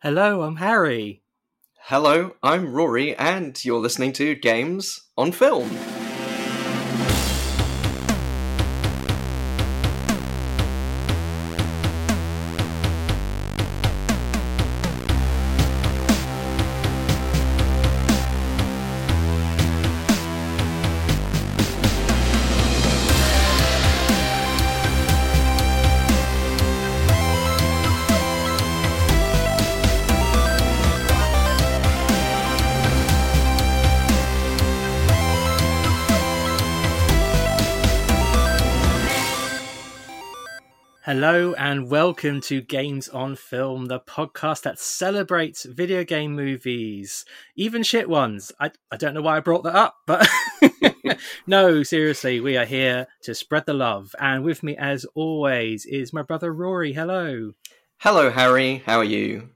Hello, I'm Harry. Hello, I'm Rory, and you're listening to Games on Film. And welcome to Games on Film, the podcast that celebrates video game movies, even shit ones. I, I don't know why I brought that up, but no, seriously, we are here to spread the love. And with me, as always, is my brother Rory. Hello. Hello, Harry. How are you?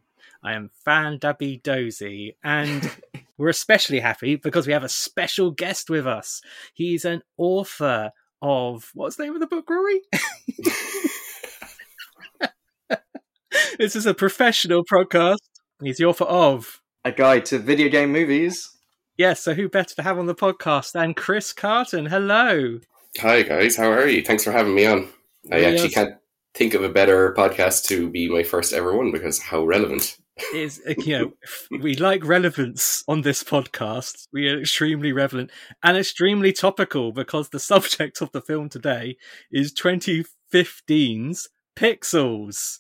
I am fan Dabby Dozy, and we're especially happy because we have a special guest with us. He's an author of what's the name of the book, Rory? this is a professional podcast. He's the author of A Guide to Video Game Movies. Yes, so who better to have on the podcast than Chris Carton? Hello. Hi guys, how are you? Thanks for having me on. I Yes. actually can't think of a better podcast to be my first ever one because how relevant. Is uh, you know we like relevance on this podcast. We are extremely relevant and extremely topical because the subject of the film today is 2015's Pixels.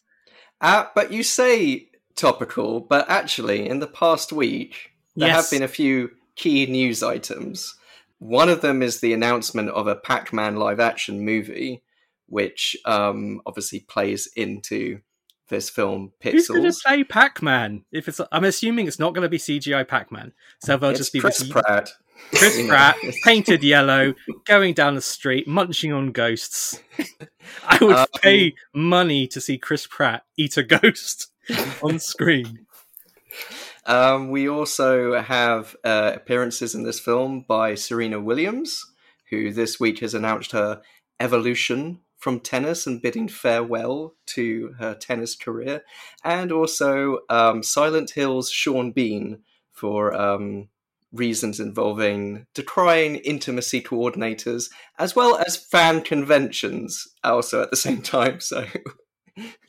Uh, but you say topical, but actually, in the past week, there Yes. have been a few key news items. One of them is the announcement of a Pac Man live action movie, which um, obviously plays into this film, Who's going to Pixels. play Pac-Man? If it's, I'm assuming it's not going to be CGI Pac-Man, so they'll It's just be Chris this Pratt. Chris Pratt, painted yellow, going down the street, munching on ghosts. I would Um, pay money to see Chris Pratt eat a ghost on screen. Um, we also have uh, appearances in this film by Serena Williams, who this week has announced her evolution from tennis and bidding farewell to her tennis career, and also um, Silent Hill's Sean Bean for um, reasons involving decrying intimacy coordinators as well as fan conventions, also at the same time. So.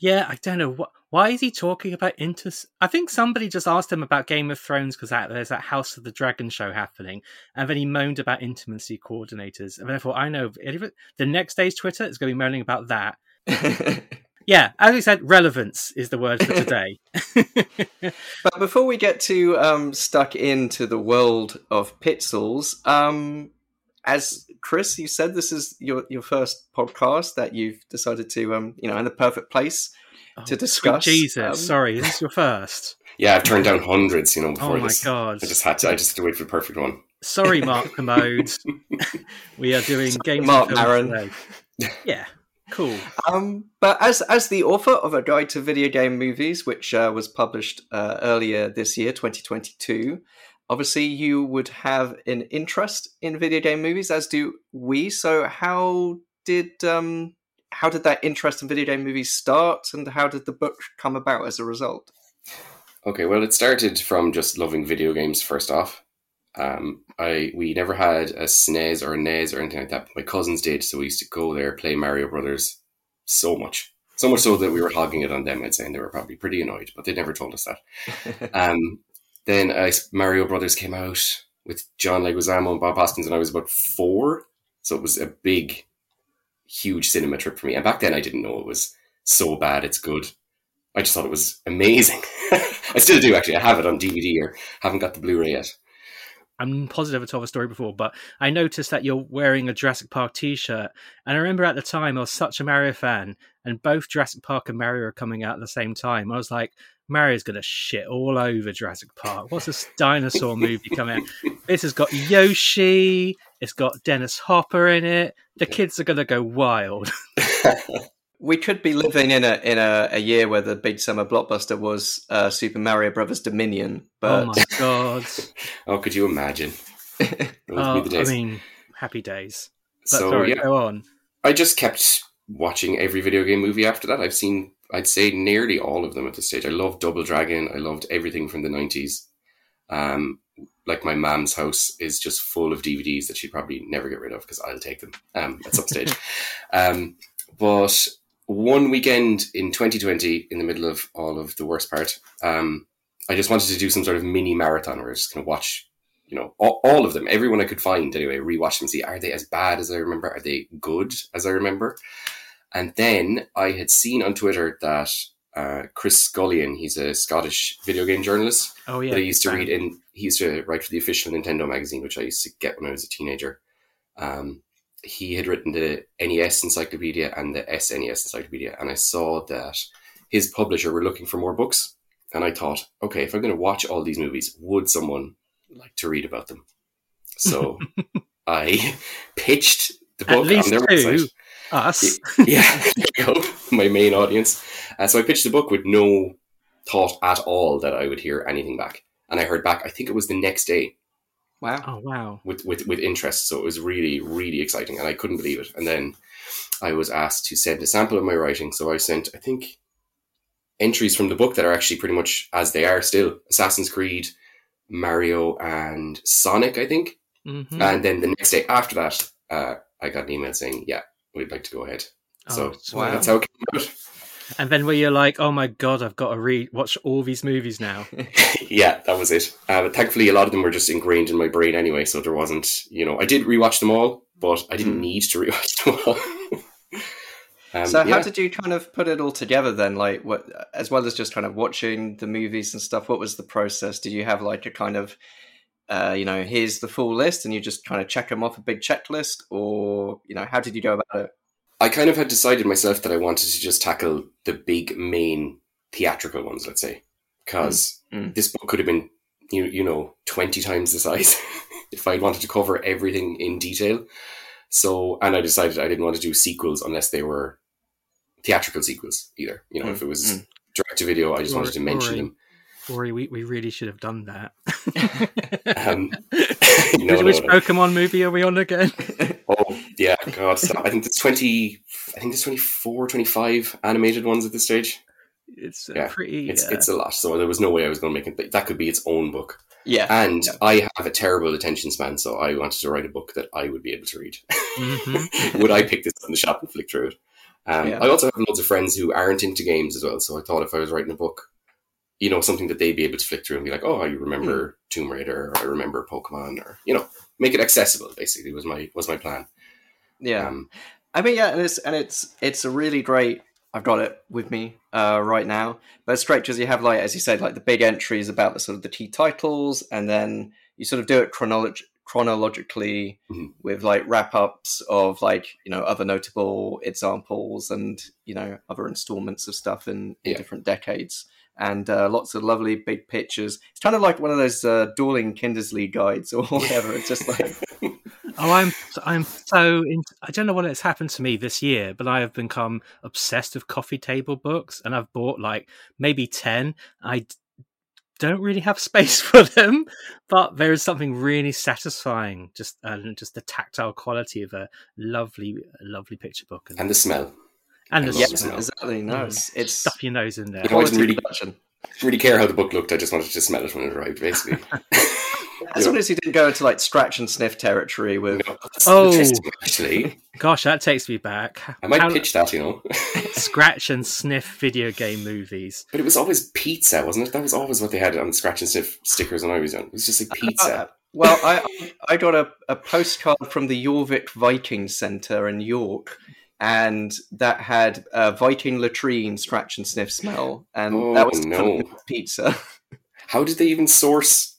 Yeah, I don't know what. Why is he talking about inter? I think somebody just asked him about Game of Thrones because there's that House of the Dragon show happening, and then he moaned about intimacy coordinators. And therefore I know the next day's Twitter is going to be moaning about that. Yeah, as we said, relevance is the word for today. But before we get too um, stuck into the world of Pixels, um, as Chris, you said this is your, your first podcast that you've decided to, um, you know, in the perfect place Oh, to discuss. Jesus, um, sorry, is this your first? Yeah, I've turned down hundreds, you know, before Oh my this. god! I just had to I just had to wait for the perfect one. Sorry, Mark Kermode. we are doing games. Mark and films Maron. today. Yeah, cool. Um, but as as the author of a guide to video game movies, which uh, was published uh, earlier this year, 2022, obviously you would have an interest in video game movies, as do we. So how did um how did that interest in video game movies start, and how did the book come about as a result? Okay, well, it started from just loving video games first off. Um, I we never had a SNES or a NES or anything like that. But my cousins did, so we used to go there play Mario Brothers so much, so much so that we were hogging it on them. I'd say, and they were probably pretty annoyed, but they never told us that. Um, then Mario Brothers came out with John Leguizamo and Bob Hoskins, and I was about four, so it was a big, huge cinema trip for me. And back then, I didn't know it was so bad. It's good. I just thought it was amazing. I still do actually. I have it on DVD or haven't got the Blu-ray yet. I'm positive I told the story before, but I noticed that you're wearing a Jurassic Park T-shirt, and I remember at the time I was such a Mario fan, and both Jurassic Park and Mario are coming out at the same time. I was like, Mario's gonna shit all over Jurassic Park. What's this dinosaur movie coming out? This has got Yoshi. It's got Dennis Hopper in it. The kids are gonna go wild. We could be living in a in a, a year where the big summer blockbuster was uh, Super Mario Brothers Dominion, oh my god! Oh, could you imagine? Those Oh, would be the I mean, happy days. But so sorry, yeah, go on. I just kept watching every video game movie after that. I've seen I'd say nearly all of them at this stage. I loved Double Dragon. I loved everything from the nineties. Um, like my mom's house is just full of DVDs that she'd probably never get rid of because I'll take them um, at some stage. um, but one weekend in 2020, in the middle of all of the worst part, um, I just wanted to do some sort of mini marathon where I was just going to watch, you know, all, all, of them, everyone I could find anyway, rewatch them, see are they as bad as I remember? Are they good as I remember? And then I had seen on Twitter that uh, Chris Scullion, he's a Scottish video game journalist. Oh yeah, that I used to read in. He used to write for the official Nintendo magazine, which I used to get when I was a teenager. Um, he had written the NES Encyclopedia and the SNES Encyclopedia, and I saw that his publisher were looking for more books. And I thought, okay, if I'm going to watch all these movies, would someone like to read about them? So I pitched the book At least on their two. website. Us. yeah, there you go. My main audience. Uh, so I pitched the book with no thought at all that I would hear anything back. And I heard back, I think it was the next day Wow. Oh wow. with, with, with interest. So it was really, really exciting. And I couldn't believe it. And then I was asked to send a sample of my writing. So I sent, I think, entries from the book that are actually pretty much as they are still Assassin's Creed, Mario, and Sonic, I think. Mhm. And then the next day after that, uh, I got an email saying, yeah, we'd like to go ahead. So Oh, sweet. wow. that's how it came out. And then where you're like, oh my god, I've got to re watch all these movies now. yeah, that was it. Uh, but thankfully, a lot of them were just ingrained in my brain anyway, so there wasn't, you know, I did rewatch them all, but I didn't Mm. need to rewatch them all. um, so how did you kind of put it all together then? Like what, as well as just kind of watching the movies and stuff. What was the process? Did you have like a kind of, uh, you know, here's the full list, and you just kind of check them off a big checklist, or you know, how did you go about it? I kind of had decided myself that I wanted to just tackle the big main theatrical ones, let's say, because Mm, mm. this book could have been, you you know, twenty times the size if I wanted to cover everything in detail. So, and I decided I didn't want to do sequels unless they were theatrical sequels either. You know, Mm, if it was mm. direct to video, I just Or- wanted to mention or- them. Rory, we, we really should have done that. Um, which no, no, which no. Pokemon movie are we on again? Yeah, God. I think there's 20, I think there's 24, 25 animated ones at this stage. It's uh, Yeah, pretty. It's uh, it's a lot, so there was no way I was going to make it. That could be its own book. yeah, And Yeah. I have a terrible attention span, so I wanted to write a book that I would be able to read. mhm. would I pick this up in the shop and flick through it? Um, Yeah. I also have loads of friends who aren't into games as well, so I thought if I was writing a book, you know, something that they'd be able to flick through and be like, "Oh, I remember Tomb Raider, or I remember Pokemon," or you know, make it accessible. Basically, was my was my plan. Yeah. Um, I mean, yeah, and it's and it's it's a really great. I've got it with me uh, right now, but it's great because you have like, as you said, like the big entries about the sort of the key titles, and then you sort of do it chronolog- chronologically Mhm. with like wrap ups of like you know other notable examples and you know other installments of stuff in, in Yeah. different decades. And uh, lots of lovely big pictures. It's kind of like one of those uh, Dorling Kindersley guides or whatever. It's just like Oh, I'm I'm so. In, I don't know what has happened to me this year, but I have become obsessed with coffee table books, and I've bought like maybe ten. I don't really have space for them, but there is something really satisfying just and just the tactile quality of a lovely, lovely picture book, and and the smell. And the love yeah, the smell. exactly. No, Mm. it's it's stuff your nose in there. You know, I didn't really- production. Really care how the book looked. I just wanted to smell it when it arrived. Basically, As long as you didn't go into like scratch and sniff territory with No, Oh. actually, Gosh, that takes me back. I might How- pitch that. You know, scratch and sniff video game movies. but it was always pizza, wasn't it? That was always what they had on scratch and sniff stickers when I was young. It was just like pizza. Uh, well, I I got a, a postcard from the Jorvik Viking Centre in York, and that had uh, Viking latrine scratch and sniff smell, and Oh, that was no. pizza. How did they even source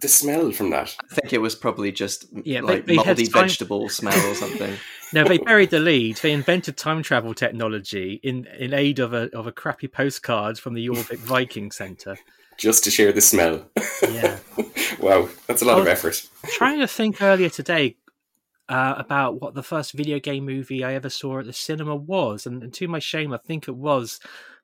the smell from that? I think it was probably just Yeah, they- like they had moldy time- vegetable smell or something. No, they buried the lead. They invented time travel technology in, in aid of a of a crappy postcard from the Jorvik Viking Centre. Just to share the smell. Yeah. wow, that's a lot of effort. Trying to think earlier today uh, about what the first video game movie I ever saw at the cinema was, and, and to my shame, I think it was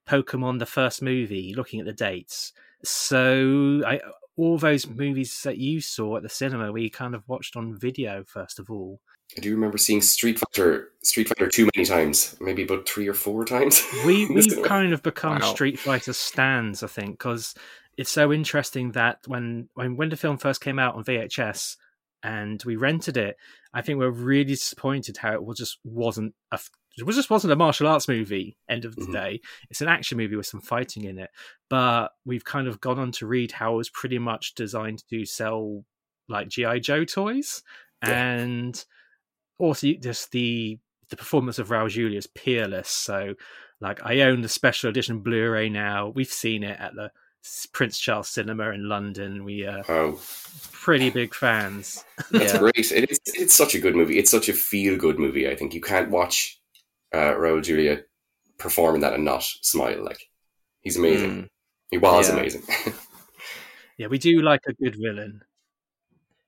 Pokemon, the first movie. Looking at the dates, so I all those movies that you saw at the cinema, we kind of watched on video first of all. I do remember seeing Street Fighter Street Fighter too many times, maybe about three or four times. we we've kind of become wow. Street Fighter stands, I think, because it's so interesting that when when when the film first came out on VHS and we rented it, I think we are really disappointed how it was just wasn't a it just wasn't a martial arts movie. End of the mm-hmm. day, it's an action movie with some fighting in it. But we've kind of gone on to read how it was pretty much designed to sell like GI Joe toys, yeah. and also just the the performance of Raul Julia is peerless. So, like, I own the special edition Blu-ray now. We've seen it at the Prince Charles Cinema in London. We are oh. pretty big fans. That's yeah. great. It is, it's such a good movie. It's such a feel-good movie. I think you can't watch uh, Raul Julia performing that and not smile. Like, he's amazing. Mm. He was yeah. amazing. yeah, we do like a good villain.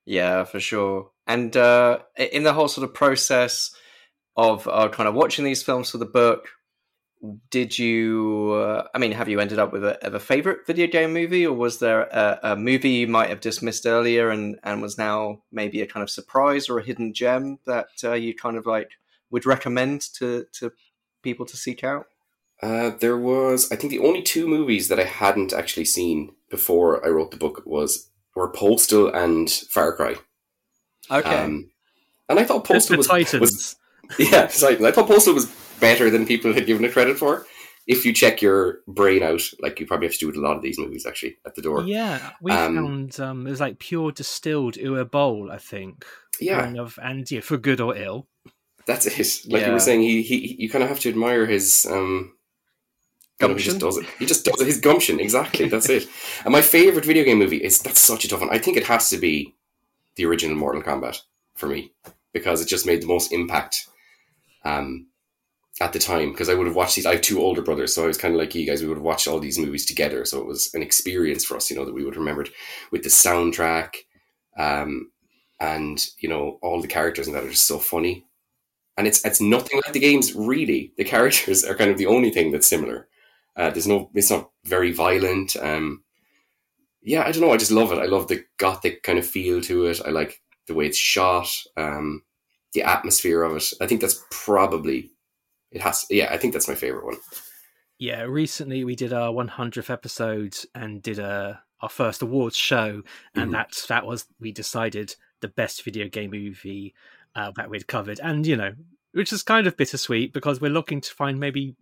Yeah, for sure. And uh, in the whole sort of process of uh, kind of watching these films for the book, did you? Uh, I mean, have you ended up with a, a favorite video game movie, or was there a, a, movie you might have dismissed earlier and and was now maybe a kind of surprise or a hidden gem that uh, you kind of like would recommend to to people to seek out? Uh, there was, I think, the only two movies that I hadn't actually seen before I wrote the book was were Postal and Far Cry. Okay. Um, and I thought Postal was, was, yeah, Titan. I thought Postal was better than people had given it credit for. If you check your brain out, like you probably have to do with a lot of these movies, actually, at the door. Yeah, we um, found um, it was like pure distilled Uwe Boll, I think. Yeah, kind of, and yeah, for good or ill. That's it. Like yeah. you were saying, he, he you kind of have to admire his um, Gumption. he just does it. He just does it. His gumption. Exactly. That's it. And my favorite video game movie is that's such a tough one. I think it has to be the original Mortal Kombat for me because it just made the most impact um, at the time. Because I would have watched these. I have two older brothers, so I was kind of like you guys. We would have watched all these movies together, so it was an experience for us. You know that we would have remembered with the soundtrack, um, and you know all the characters and that are just so funny. And it's it's nothing like the games really. The characters are kind of the only thing that's similar uh, there's no, it's not very violent. Um, yeah, I don't know. I just love it. I love the gothic kind of feel to it. I like the way it's shot, um, the atmosphere of it. I think that's probably it has. Yeah, I think that's my favorite one. Yeah, recently we did our 100th episode and did a our first awards show, and mm-hmm. that's that was we decided the best video game movie uh, that we'd covered, and you know, which is kind of bittersweet because we're looking to find maybe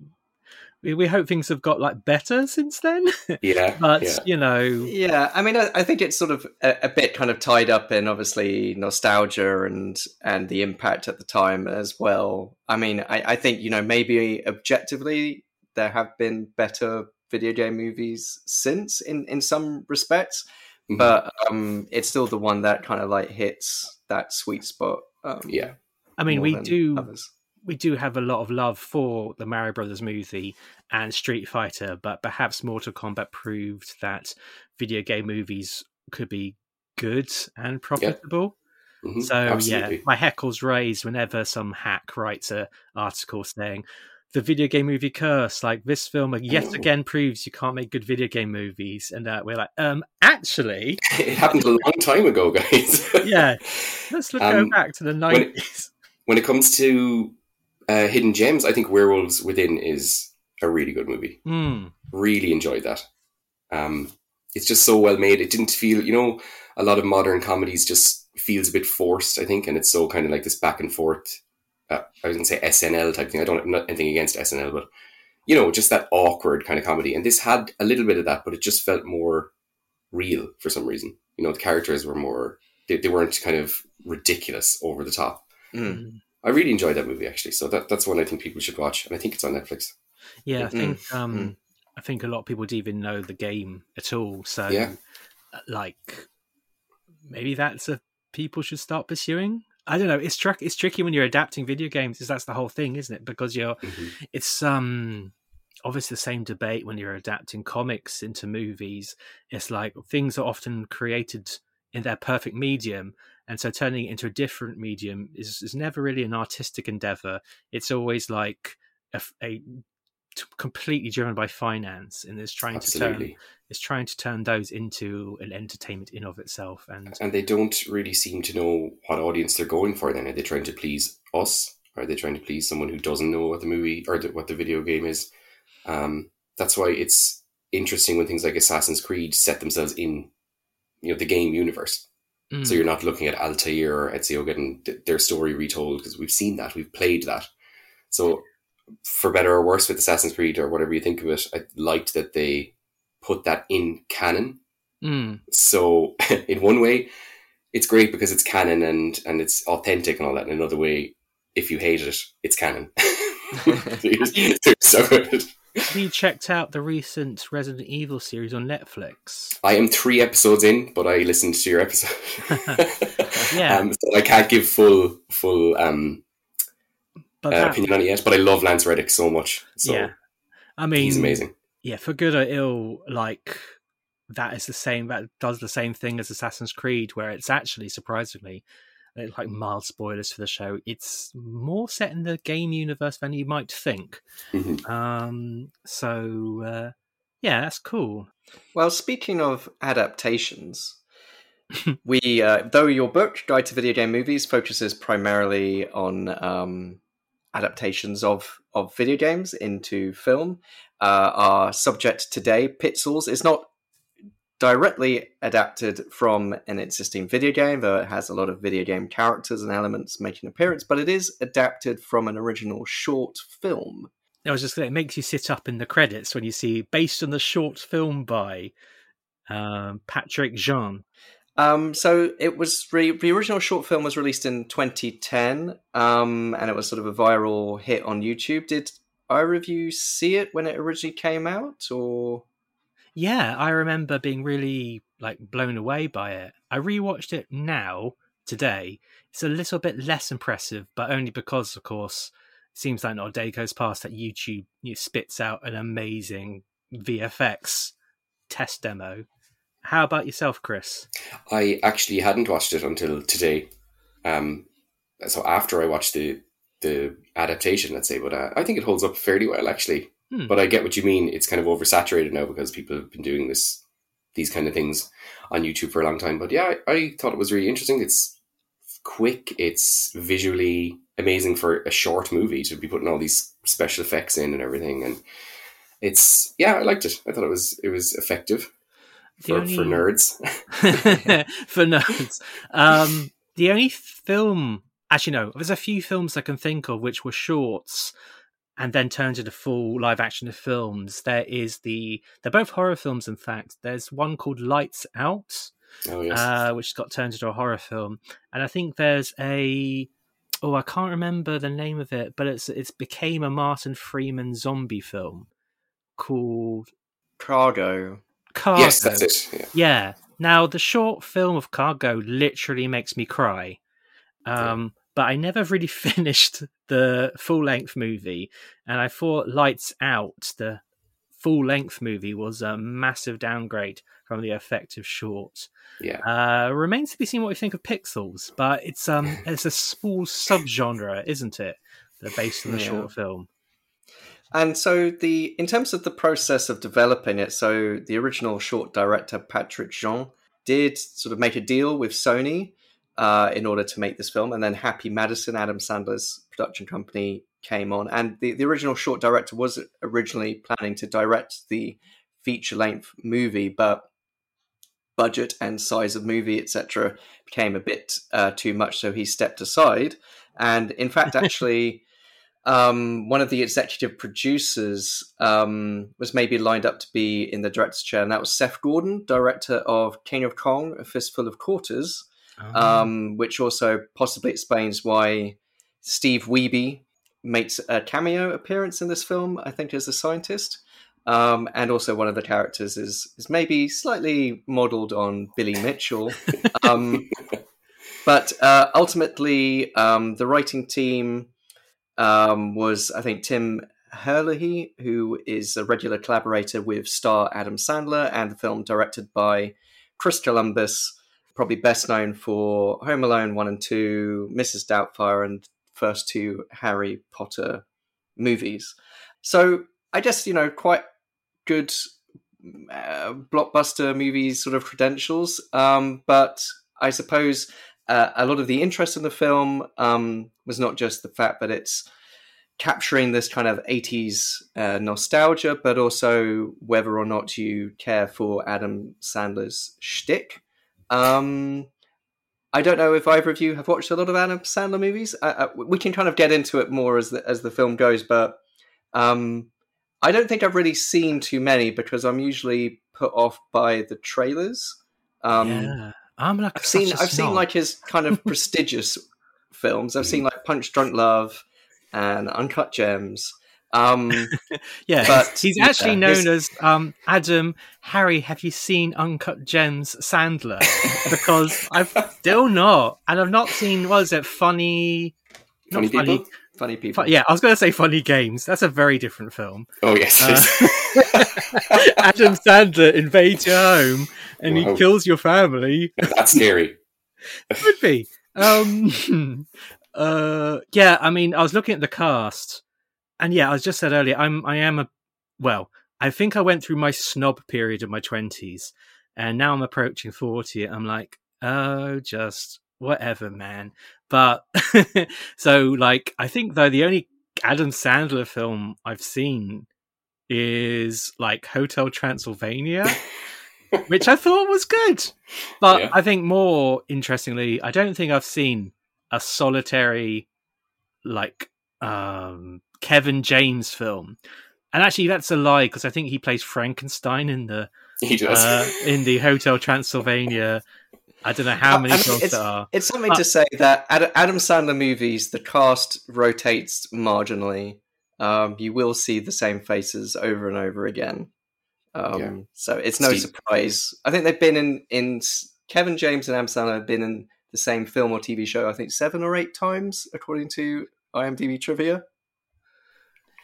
we, we hope things have got like better since then. Yeah, but yeah. you know, yeah. I mean, I, I think it's sort of a, a, bit kind of tied up in obviously nostalgia and and the impact at the time as well. I mean, I, I think you know maybe objectively there have been better video game movies since in in some respects, mm-hmm. but um, it's still the one that kind of like hits that sweet spot. Um, yeah. I mean, we do others we do have a lot of love for the Mario Brothers movie and Street Fighter, but perhaps Mortal Kombat proved that video game movies could be good and profitable. Yeah. Mm-hmm. So Absolutely. yeah, my heckles raised whenever some hack writes an article saying the video game movie curse. Like this film yet oh. again proves you can't make good video game movies, and uh, we're like, um, actually, it happened a long time ago, guys. yeah, let's look, um, go back to the nineties. When, when, it comes to uh, Hidden Gems, I think Werewolves Within is a really good movie. Mm. Really enjoyed that. Um, it's just so well made. It didn't feel, you know, a lot of modern comedies just feels a bit forced, I think, and it's so kind of like this back and forth. Uh, I was going to say SNL type thing. I don't have anything against SNL, but you know, just that awkward kind of comedy. And this had a little bit of that, but it just felt more real for some reason. You know, the characters were more, they, they weren't kind of ridiculous over the top. Mm. I really enjoyed that movie actually. So that that's one I think people should watch, and I think it's on Netflix. Yeah, I think um, mm. I think a lot of people don't even know the game at all. So yeah. Uh, like maybe that's a people should start pursuing. I don't know. It's tr- it's tricky when you're adapting video games. Is that's the whole thing, isn't it? Because you're mm-hmm. it's um obviously the same debate when you're adapting comics into movies. It's like things are often created in their perfect medium and so turning it into a different medium is, is never really an artistic endeavor it's always like a, a t- completely driven by finance and it's trying to turn Absolutely. is trying to turn those into an entertainment in of itself. And And they don't really seem to know what audience they're going for. Then are they trying to please us? Are they trying to please someone who doesn't know what the movie or the, what the video game is? Um, that's why it's interesting when things like Assassin's Creed set themselves in, you know, the game universe. Mm, So you're not looking at Altair or Ezio getting th- their story retold because we've seen that, we've played that. So, for better or worse, with Assassin's Creed or whatever you think of it, I liked that they put that in canon. mm, So, in one way, it's great because it's canon and and it's authentic and all that. In another way, if you hate it, it's canon. so you're, you're stuck with it. have you checked out the recent Resident Evil series on Netflix? I am three episodes in, but I listened to your episode. Yeah. um, so I can't give full full um, But uh, that, opinion on it yet, but I love Lance Reddick so much. So yeah, I mean, he's amazing. yeah, for good or ill, like that is the same. That does the same thing as Assassin's Creed, where it's actually surprisingly, like mild spoilers for the show. It's more set in the game universe than you might think. Mhm. Um, so uh, yeah, that's cool. Well, speaking of adaptations, we uh, though your book Guide to Video Game Movies focuses primarily on um, adaptations of of video games into film, uh, our subject today, Pixels, is not directly adapted from an existing video game, though it has a lot of video game characters and elements making an appearance, but it is adapted from an original short film. I was just saying, it makes you sit up in the credits when you see based on the short film by um, Patrick Jean. Um, so it was re- the original short film was released in 2010, um, and it was sort of a viral hit on YouTube. Did either of you see it when it originally came out, or Yeah, I remember being really like blown away by it. I rewatched it now today. It's a little bit less impressive, but only because, of course, it seems like not a day goes past that YouTube you know, spits out an amazing VFX test demo. How about yourself, Chris? I actually hadn't watched it until today. Um, so after I watched the the adaptation, let's say, but uh, I think it holds up fairly well actually. Hmm. But I get what you mean. It's kind of oversaturated now because people have been doing this these kind of things on YouTube for a long time. But yeah, I, I thought it was really interesting. It's quick. It's visually amazing for a short movie to be putting all these special effects in and everything. And it's yeah, I liked it. I thought it was it was effective for, only- for nerds. for nerds. Um, the only film, actually, no, there's a few films I can think of which were shorts and then turned into full live action of films. There is the, they're both horror films, in fact. There's one called Lights Out, oh yes. uh, which got turned into a horror film, and I think there's a, oh, I can't remember the name of it, but it's it's became a Martin Freeman zombie film called Cargo? Cargo. yes, that's it. Yeah. Yeah. Now the short film of Cargo literally makes me cry. Um, but I never really finished the full length movie, and I thought Lights Out, the full length movie, was a massive downgrade from the effective short. Yeah. Uh, remains to be seen what we think of Pixels, but it's um it's a small subgenre, isn't it? The based on the Yeah. short film. And so the in terms of the process of developing it, so the original short director Patrick Jean did sort of make a deal with Sony uh, in order to make this film, and then Happy Madison, Adam Sandler's production company, came on, and the, the original short director was originally planning to direct the feature length movie, but budget and size of movie, etc., became a bit uh, too much, so he stepped aside. And in fact, actually, um, one of the executive producers um, was maybe lined up to be in the director's chair, and that was Seth Gordon, director of King of Kong: A Fistful of Quarters, um, which also possibly explains why Steve Wiebe makes a cameo appearance in this film. I think as a scientist. Um, and also, one of the characters is is maybe slightly modelled on Billy Mitchell, um, but uh, ultimately, um, the writing team um, was, I think, Tim Herlihy, who is a regular collaborator with star Adam Sandler, and the film directed by Chris Columbus, probably best known for Home Alone 1 and 2, Mrs. Doubtfire, and first two Harry Potter movies. So I guess you know quite good uh, blockbuster movies sort of credentials. Um, but I suppose uh, a lot of the interest in the film um, was not just the fact that it's capturing this kind of 80s uh, nostalgia, but also whether or not you care for Adam Sandler's shtick. Um, I don't know if either of you have watched a lot of Adam Sandler movies. Uh, we can kind of get into it more as the, as the film goes, but um, I don't think I've really seen too many because I'm usually put off by the trailers. Um, yeah, I'm like I've seen I've seen like his kind of prestigious films. I've seen like Punch Drunk Love and Uncut Gems. Um, yeah, but, he's actually yeah, known as um, Adam Harry. Have you seen Uncut Gems Sandler? because I've still not, and I've not seen. What is it? Funny, funny people. Funny, funny people. yeah, I was going to say Funny Games. That's a very different film. Oh yes. Uh, Adam Sandler invades your home and he kills your family. That's scary. It could be. Um, uh, yeah, I mean, I was looking at the cast and yeah, I was just said earlier, I'm I am a well, I think I went through my snob period in my twenties, and now I'm approaching forty. I'm like, oh, just whatever, man. But so like, I think though the only Adam Sandler film I've seen is like Hotel Transylvania. which I thought was good. But yeah. I think more interestingly, I don't think I've seen a solitary like um Kevin James film. And actually, that's a lie because I think he plays Frankenstein in the he does uh, in the Hotel Transylvania. I don't know how many I mean, it's, there are. It's something uh, to say that Adam Sandler movies, the cast rotates marginally. Um, you will see the same faces over and over again. Um, yeah. So it's no Steve. surprise. I think they've been in in Kevin James and Adam Sandler have been in the same film or TV show. I think seven or eight times, according to IMDb trivia.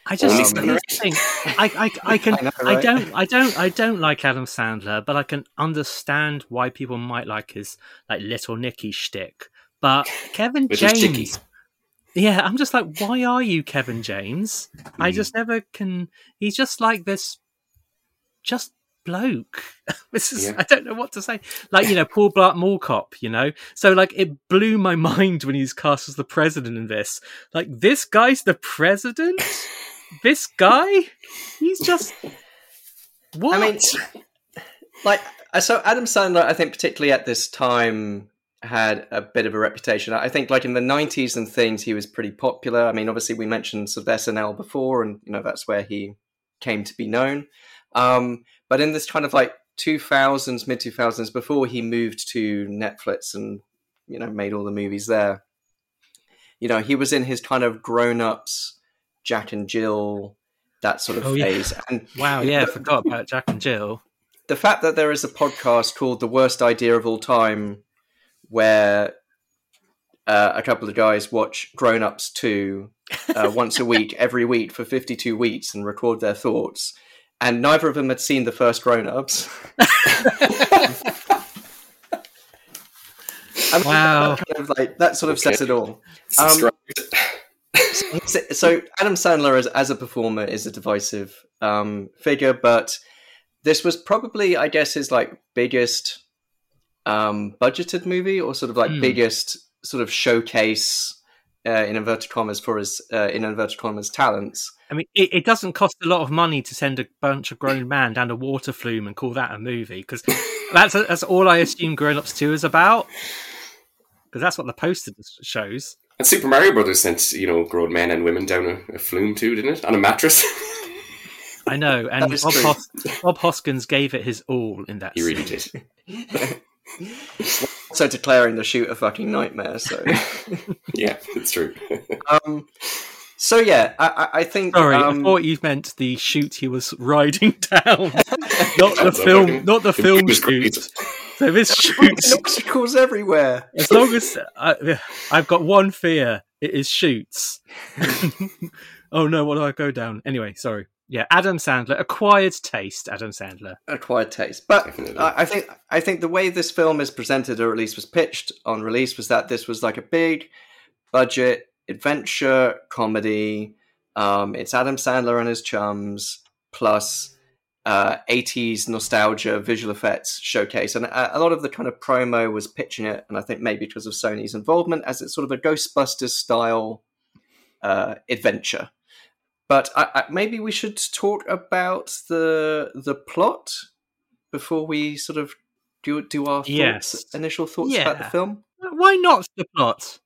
I just um, think I, I, I can I, know, right? I, don't I don't I don't like Adam Sandler, but I can understand why people might like his like Little Nicky shtick. But Kevin James, yeah, I'm just like, why are you Kevin James? Mm. I hmm. just never can. He's just like this, just bloke. this is yeah. I don't know what to say. Like you know, Paul Blart Mall Cop. You know, so like it blew my mind when he's cast as the president in this. Like this guy's the president this guy, he's just what? I mean, like so Adam Sandler, I think particularly at this time had a bit of a reputation. I think like in the 90s and things he was pretty popular. I mean, obviously we mentioned sort of SNL before and you know that's where he came to be known. Um, but in this kind of like 2000s, mid 2000s before he moved to Netflix and you know made all the movies there. You know, he was in his kind of grown-ups Jack and Jill, that sort of oh, phase. Yeah. And wow, yeah, I forgot about Jack and Jill. The fact that there is a podcast called "The Worst Idea of All Time," where uh, a couple of guys watch Grown Ups 2 uh, once a week, every week for 52 weeks and record their thoughts. And neither of them had seen the first Grown Ups. wow. That, kind of like, that sort of okay. says it all. Um, so Adam Sandler as, as a performer is a divisive um, figure, but this was probably, I guess, his like biggest um, budgeted movie or sort of like mm. biggest sort of showcase uh, in inverted commas for his uh, in inverted commas talents. I mean, it, it, doesn't cost a lot of money to send a bunch of grown men down a water flume and call that a movie because that's that's all I assume Grown Ups Two is about. Because that's what the poster shows. And Super Mario Brothers sent you know grown men and women down a, a flume too, didn't it? On a mattress. I know, and Bob, Hos- Bob, Hoskins gave it his all in that. He really did. so declaring the shoot a fucking nightmare. So yeah, it's true. um, so yeah, I, I think. Sorry, um, I thought you meant the shoot he was riding down, not the film, not the film shoot. So this shoots obstacles everywhere. As long as I, I've got one fear, it is shoots. oh no, what do I go down? Anyway, sorry. Yeah, Adam Sandler, acquired taste. Adam Sandler, acquired taste. But I, I think I think the way this film is presented, or at least was pitched on release, was that this was like a big budget adventure comedy Um, it's Adam Sandler and his chums plus uh, 80s nostalgia visual effects showcase. And a, a, lot of the kind of promo was pitching it, and I think maybe because of Sony's involvement, as it's sort of a Ghostbusters style uh, adventure. But I, I, maybe we should talk about the the plot before we sort of do do our thoughts, yes. initial thoughts yeah. about the film. Why not the plot?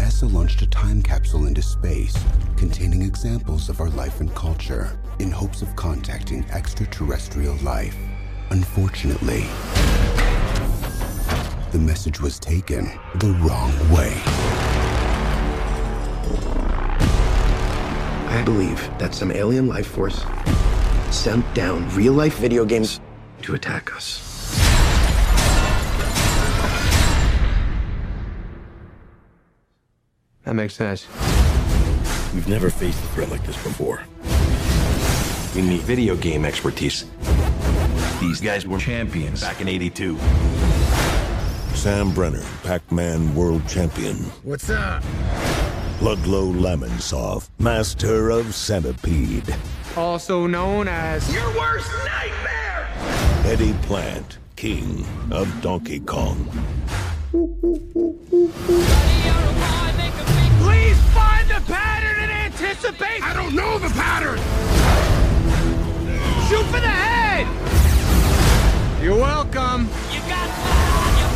NASA launched a time capsule into space containing examples of our life and culture in hopes of contacting extraterrestrial life. Unfortunately, the message was taken the wrong way. I believe that some alien life force sent down real life video games to attack us. That makes sense. We've never faced a threat like this before. We need video game expertise. These guys were champions back in 82. Sam Brenner, Pac-Man world champion. What's up? Ludlow Lamonsoff, master of centipede. Also known as your worst nightmare. Eddie Plant, king of Donkey Kong. Please find the pattern and anticipate. I don't know the pattern. Shoot for the head. You're welcome. You got blood on your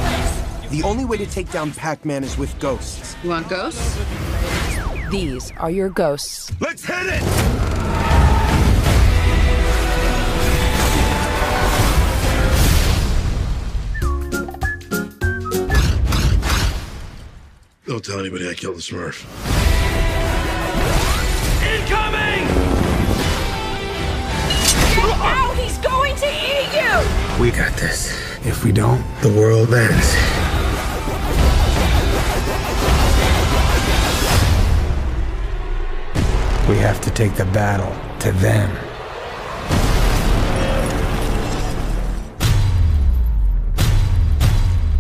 face. The only way to take down Pac-Man is with ghosts. You want ghosts? These are your ghosts. Let's hit it! Don't tell anybody I killed the Smurf. Incoming! Get out! He's going to eat you! We got this. If we don't, the world ends. We have to take the battle to them.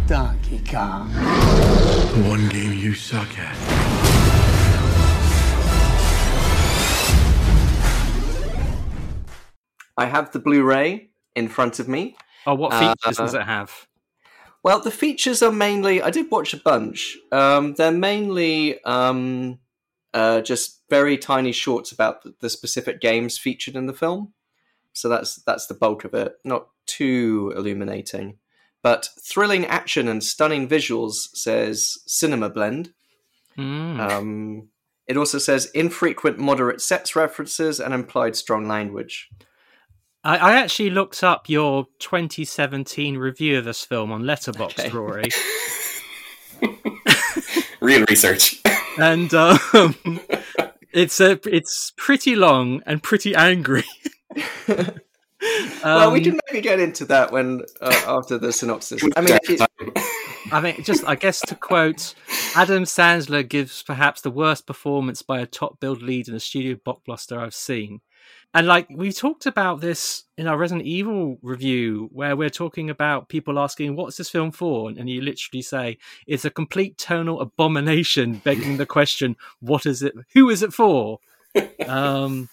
Donkey Kong. One game you suck at. I have the Blu-ray in front of me. Oh, what features uh, does it have? Well, the features are mainly. I did watch a bunch. Um, they're mainly um, uh, just very tiny shorts about the, the specific games featured in the film. So that's that's the bulk of it. Not too illuminating, but thrilling action and stunning visuals. Says Cinema Blend. Mm. Um, it also says infrequent moderate sex references and implied strong language. I, I actually looked up your 2017 review of this film on Letterboxd, Okay. Rory, Real research. and um, it's a it's pretty long and pretty angry. well, we Um, can maybe get into that when uh, after the synopsis. I mean, it, I mean, just I guess to quote, Adam Sandler gives perhaps the worst performance by a top-billed lead in a studio blockbuster I've seen. And like we talked about this in our Resident Evil review, where we're talking about people asking, "What's this film for?" and you literally say, "It's a complete tonal abomination," begging the question, "What is it? Who is it for?" um,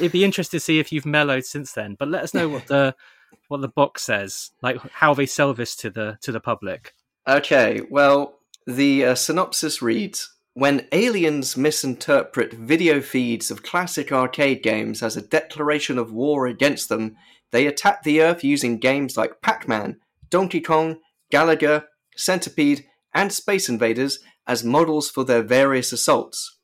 it'd be interesting to see if you've mellowed since then. But let us know what the what the box says, like how they sell this to the to the public. Okay, well, the uh, synopsis reads When aliens misinterpret video feeds of classic arcade games as a declaration of war against them, they attack the Earth using games like Pac Man, Donkey Kong, Galaga, Centipede, and Space Invaders as models for their various assaults.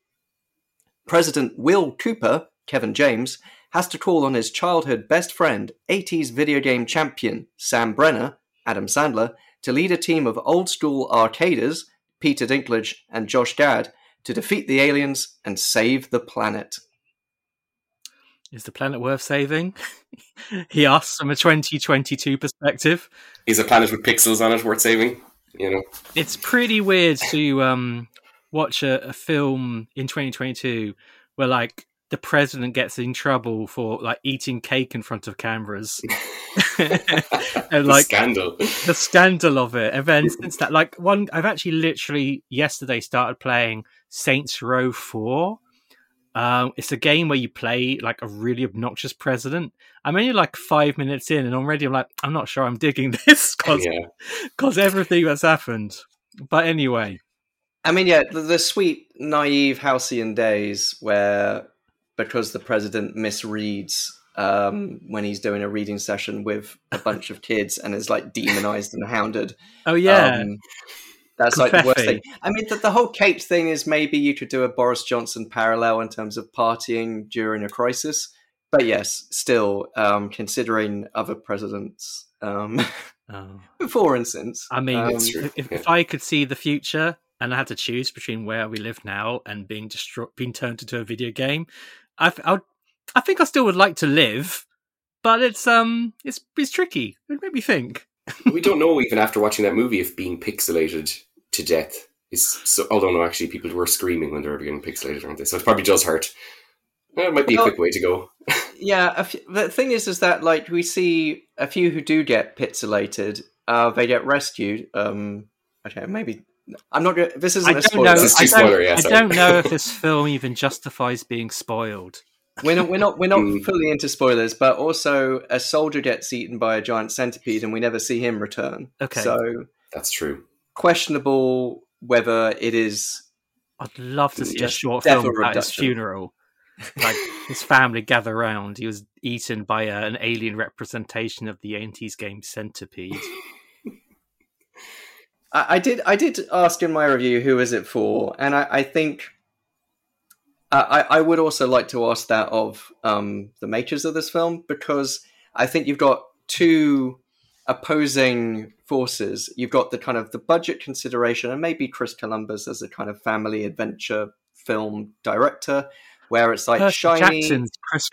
President Will Cooper, Kevin James, has to call on his childhood best friend, 80s video game champion Sam Brenner, Adam Sandler, to lead a team of old school arcaders, Peter Dinklage and Josh Gad, to defeat the aliens and save the planet. Is the planet worth saving? he asks from a 2022 perspective. Is a planet with pixels on it worth saving? You know, It's pretty weird to um, watch a, a film in 2022 where, like, the president gets in trouble for like eating cake in front of cameras, and like scandal, the scandal of it. And then since that, like one, I've actually literally yesterday started playing Saints Row Four. Um, it's a game where you play like a really obnoxious president. I'm only like five minutes in, and already I'm like, I'm not sure I'm digging this because because yeah. everything that's happened. But anyway, I mean, yeah, the, the sweet, naive halcyon days where because the president misreads um, when he's doing a reading session with a bunch of kids and is like demonized and hounded. Oh yeah. Um, that's like the worst thing. I mean, the, the, whole Kate thing is maybe you could do a Boris Johnson parallel in terms of partying during a crisis. But yes, still, um, considering other presidents um, oh. before instance. I mean, um, if, if, I could see the future and I had to choose between where we live now and being destroyed, being turned into a video game, I, I, I think I still would like to live, but it's um, it's it's tricky. It made me think. we don't know even after watching that movie if being pixelated to death is so. Although no, actually, people were screaming when they were getting pixelated, aren't they? So it probably does hurt. It might be well, a quick way to go. yeah, the thing is, is that like we see a few who do get pixelated, uh, they get rescued. Um, okay, maybe I'm not. Gonna, this isn't I a spoiler. Know, this is I, spoiler, don't, yeah, I don't know if this film even justifies being spoiled. We're not. We're not. We're not mm. fully into spoilers, but also a soldier gets eaten by a giant centipede, and we never see him return. Okay, so that's true. Questionable whether it is. I'd love to see a short film about his funeral. like his family gather around. He was eaten by a, an alien representation of the 80s game Centipede. I, I, did. I did ask in my review who is it for, and I, I think I, I would also like to ask that of um, the makers of this film because I think you've got two opposing forces. You've got the kind of the budget consideration, and maybe Chris Columbus as a kind of family adventure film director, where it's like Percy shiny. Jackson's Chris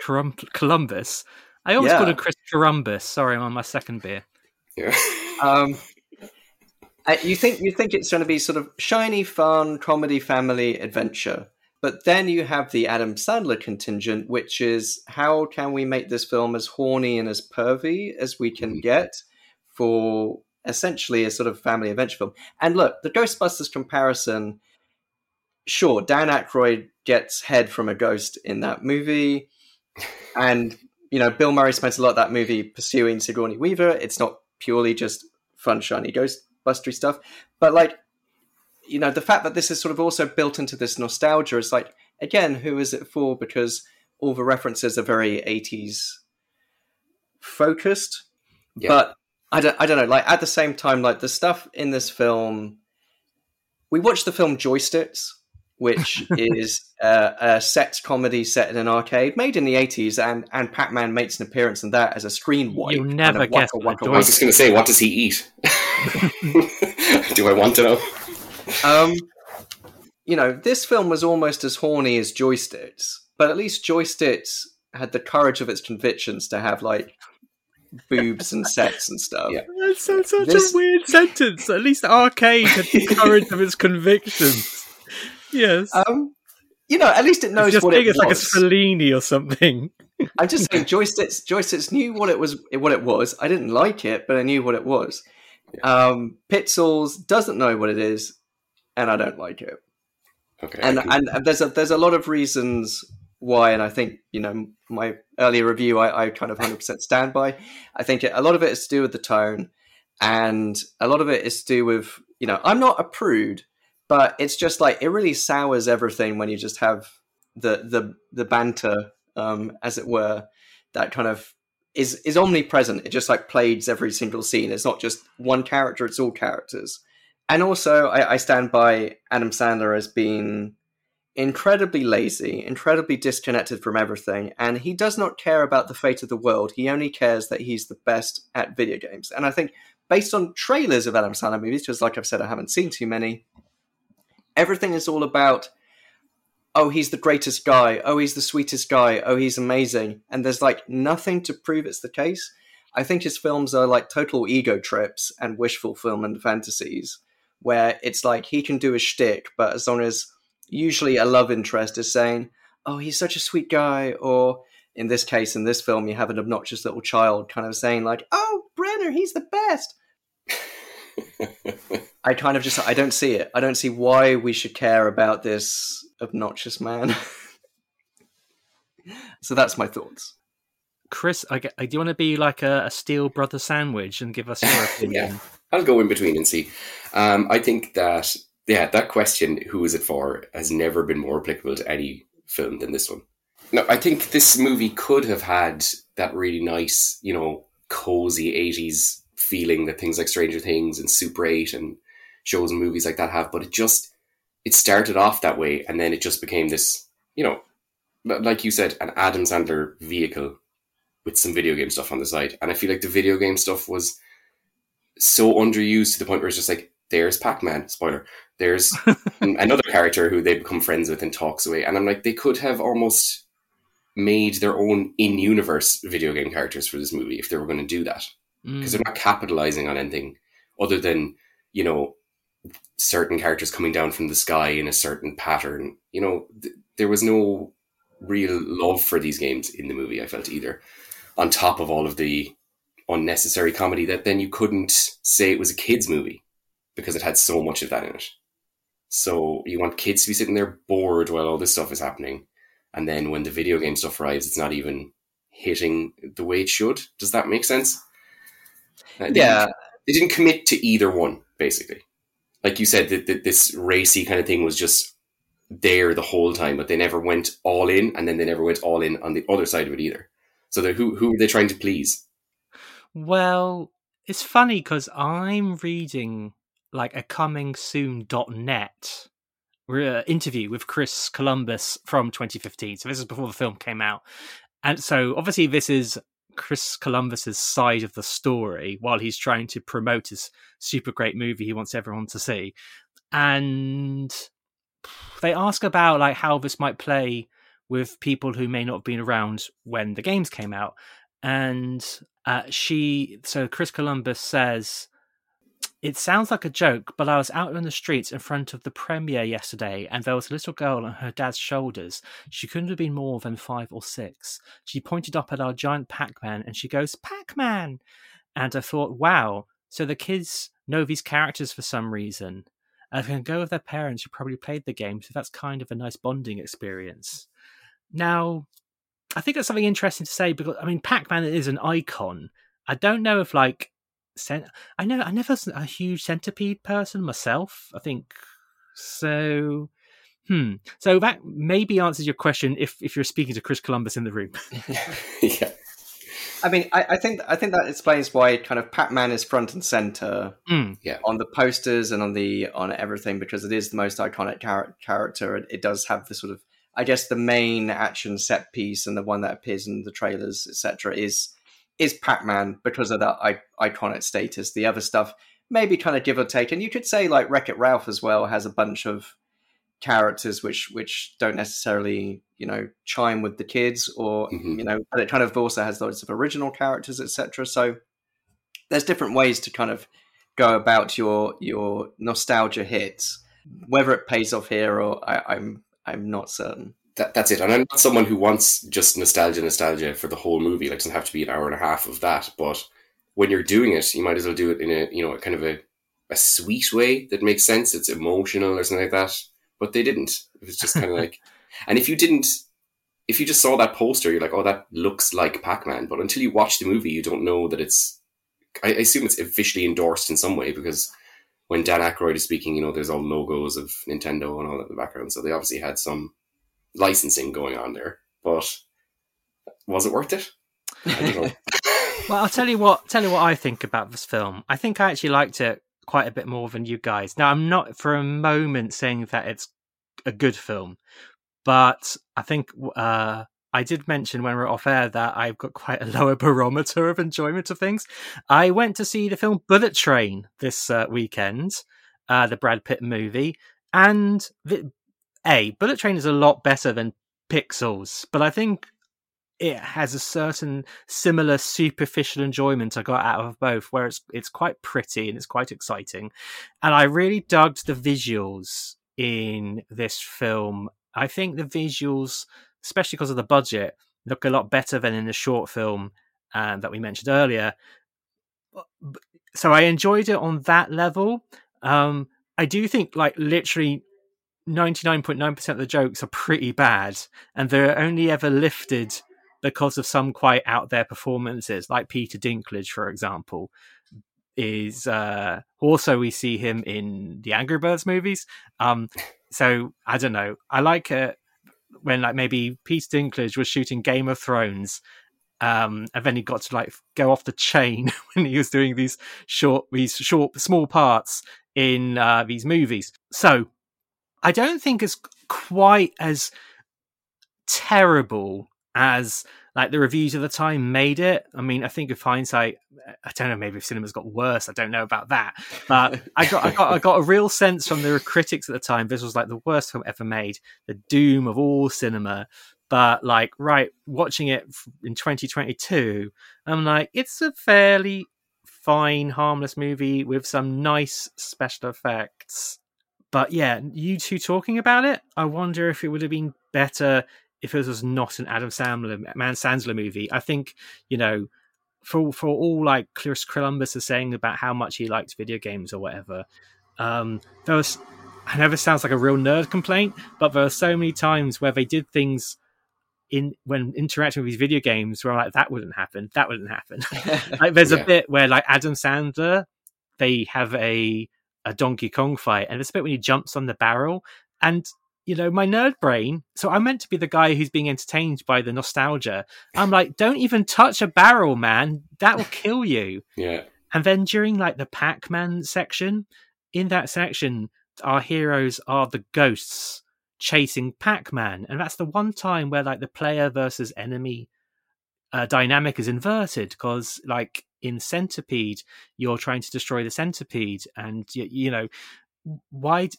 Columbus. I always yeah. called him Chris Columbus. Sorry, I'm on my second beer. Yeah. um, you think you think it's going to be sort of shiny, fun comedy, family adventure, but then you have the Adam Sandler contingent, which is how can we make this film as horny and as pervy as we can mm-hmm. get for essentially a sort of family adventure film. And look, the Ghostbusters comparison, sure, Dan Aykroyd gets head from a ghost in that movie, and you know Bill Murray spends a lot of that movie pursuing Sigourney Weaver. It's not purely just fun, shiny ghostbustery stuff, but like you know, the fact that this is sort of also built into this nostalgia is like, again, who is it for? Because all the references are very 80s focused. Yeah. But I don't, I don't know. Like at the same time, like the stuff in this film, we watched the film Joysticks, which is uh, a sex comedy set in an arcade, made in the eighties, and and Pac Man makes an appearance in that as a screen wipe. You never kind of guess. Waka, waka, I was just going to say, what does he eat? Do I want to know? Um, you know, this film was almost as horny as Joysticks, but at least Joysticks had the courage of its convictions to have like boobs and sex and stuff. Yeah. That's so, such this... a weird sentence. At least Arcade had the courage of its convictions. Yes. Um, you know, at least it knows it's just what it was. like a Fellini or something. I'm just saying, Joysticks, Joysticks knew what it was. What it was. I didn't like it, but I knew what it was. Um, Pixels doesn't know what it is, and I don't like it. Okay. And and there's a there's a lot of reasons why, and I think you know my earlier review I, I kind of hundred percent stand by. I think it, a lot of it is to do with the tone, and a lot of it is to do with you know I'm not a prude, but it's just like it really sours everything when you just have the the the banter, um, as it were, that kind of is is omnipresent. It just like plays every single scene. It's not just one character; it's all characters and also I, I stand by Adam Sandler as being incredibly lazy, incredibly disconnected from everything, and he does not care about the fate of the world. He only cares that he's the best at video games. And I think, based on trailers of Adam Sandler movies, because like I've said, I haven't seen too many, everything is all about, oh, he's the greatest guy, oh, he's the sweetest guy, oh, he's amazing. And there's like nothing to prove it's the case. I think his films are like total ego trips and wish fulfillment fantasies where it's like he can do a shtick, but as long as usually a love interest is saying, oh, he's such a sweet guy, or in this case, in this film, you have an obnoxious little child kind of saying like, "Oh, Brenner, he's the best." I kind of just I don't see it. I don't see why we should care about this obnoxious man. so that's my thoughts. Chris, I, get, do you want to be like a, a Steel Brother sandwich and give us your opinion? yeah, I'll go in between and see. Um, I think that yeah, that question, who is it for, has never been more applicable to any film than this one. No, I think this movie could have had that really nice, you know, cozy 80s feeling that things like Stranger Things and Super 8 and shows and movies like that have, but it just, it started off that way and then it just became this, you know, like you said, an Adam Sandler vehicle with some video game stuff on the side. And I feel like the video game stuff was so underused to the point where it's just like, there's Pac Man, spoiler. There's another character who they become friends with and talks away. And I'm like, they could have almost made their own in universe video game characters for this movie if they were going to do that. Because mm. they're not capitalizing on anything other than, you know, certain characters coming down from the sky in a certain pattern. You know, th- there was no real love for these games in the movie, I felt either. On top of all of the unnecessary comedy that then you couldn't say it was a kids' movie because it had so much of that in it. So you want kids to be sitting there bored while all this stuff is happening. And then when the video game stuff arrives, it's not even hitting the way it should. Does that make sense? Uh, yeah. They didn't commit to either one, basically. Like you said, that, this racy kind of thing was just there the whole time, but they never went all in, and then they never went all in on the other side of it either. So who who were they trying to please? Well, it's funny because I'm reading like a coming soon.net uh, interview with Chris Columbus from 2015. So this is before the film came out. And so obviously this is Chris Columbus's side of the story while he's trying to promote his super great movie he wants everyone to see. And they ask about like how this might play with people who may not have been around when the games came out. And uh, she, so Chris Columbus says it sounds like a joke, but I was out in the streets in front of the premiere yesterday, and there was a little girl on her dad's shoulders. She couldn't have been more than five or six. She pointed up at our giant Pac Man and she goes, Pac Man! And I thought, wow, so the kids know these characters for some reason. And they can go with their parents who probably played the game, so that's kind of a nice bonding experience. Now, I think that's something interesting to say because, I mean, Pac Man is an icon. I don't know if, like, cent- I know I never a huge centipede person myself. I think so. Hmm. So that maybe answers your question if if you're speaking to Chris Columbus in the room. yeah. I mean, I, I, think I think that explains why kind of Pac-Man is front and center mm. yeah. on the posters and on the on everything because it is the most iconic char- character. It, it, does have the sort of, I guess, the main action set piece and the one that appears in the trailers, etc. Is is Pac-Man because of that I- iconic status. The other stuff maybe kind of give or take, and you could say like Wreck It Ralph as well has a bunch of characters which which don't necessarily you know chime with the kids, or mm-hmm. you know, but it kind of also has loads of original characters, etc. So there's different ways to kind of go about your your nostalgia hits. Whether it pays off here or I, I'm I'm not certain that, that's it. And I'm not someone who wants just nostalgia, nostalgia for the whole movie. Like, it doesn't have to be an hour and a half of that. But when you're doing it, you might as well do it in a, you know, a kind of a, a sweet way that makes sense. It's emotional or something like that. But they didn't. It was just kind of like, and if you didn't, if you just saw that poster, you're like, oh, that looks like Pac Man. But until you watch the movie, you don't know that it's, I, I assume it's officially endorsed in some way because when Dan Aykroyd is speaking, you know, there's all logos of Nintendo and all that in the background. So they obviously had some licensing going on there. But was it worth it? well, I'll tell you what. Tell you what I think about this film. I think I actually liked it quite a bit more than you guys. Now, I'm not for a moment saying that it's a good film, but I think uh, I did mention when we are off air that I've got quite a lower barometer of enjoyment of things. I went to see the film Bullet Train this uh, weekend, uh, the Brad Pitt movie, and the, a Bullet Train is a lot better than Pixels, but I think it has a certain similar superficial enjoyment I got out of both, where it's it's quite pretty and it's quite exciting, and I really dug the visuals in this film. I think the visuals especially because of the budget, look a lot better than in the short film um, that we mentioned earlier. So I enjoyed it on that level. Um, I do think like literally 99.9% of the jokes are pretty bad and they're only ever lifted because of some quite out there performances like Peter Dinklage for example is uh also we see him in the Angry Birds movies um so I don't know I like it when like maybe Peter Dinklage was shooting Game of Thrones um, and then he got to like go off the chain when he was doing these short, these short, small parts in uh, these movies. So I don't think it's quite as terrible as like the reviews of the time made it. I mean, I think of hindsight, I don't know, maybe if cinemas got worse. I don't know about that, but I got, I got, I got a real sense from the critics at the time. This was like the worst film ever made, the doom of all cinema. But like, right, watching it in 2022, I'm like, it's a fairly fine, harmless movie with some nice special effects. But yeah, you two talking about it, I wonder if it would have been better if it was not an Adam Sandler, Man Sandler movie. I think, you know, for for all like Chris Columbus is saying about how much he liked video games or whatever, um, there was, I know this sounds like a real nerd complaint, but there are so many times where they did things in when interacting with these video games where I'm like that wouldn't happen, that wouldn't happen. like there's yeah. a bit where like Adam Sandler, they have a a Donkey Kong fight, and a bit when he jumps on the barrel, and you know my nerd brain. So I'm meant to be the guy who's being entertained by the nostalgia. I'm like, don't even touch a barrel, man. That will kill you. yeah. And then during like the Pac-Man section, in that section, our heroes are the ghosts chasing Pac-Man, and that's the one time where like the player versus enemy uh, dynamic is inverted because like in Centipede, you're trying to destroy the centipede, and you, you know why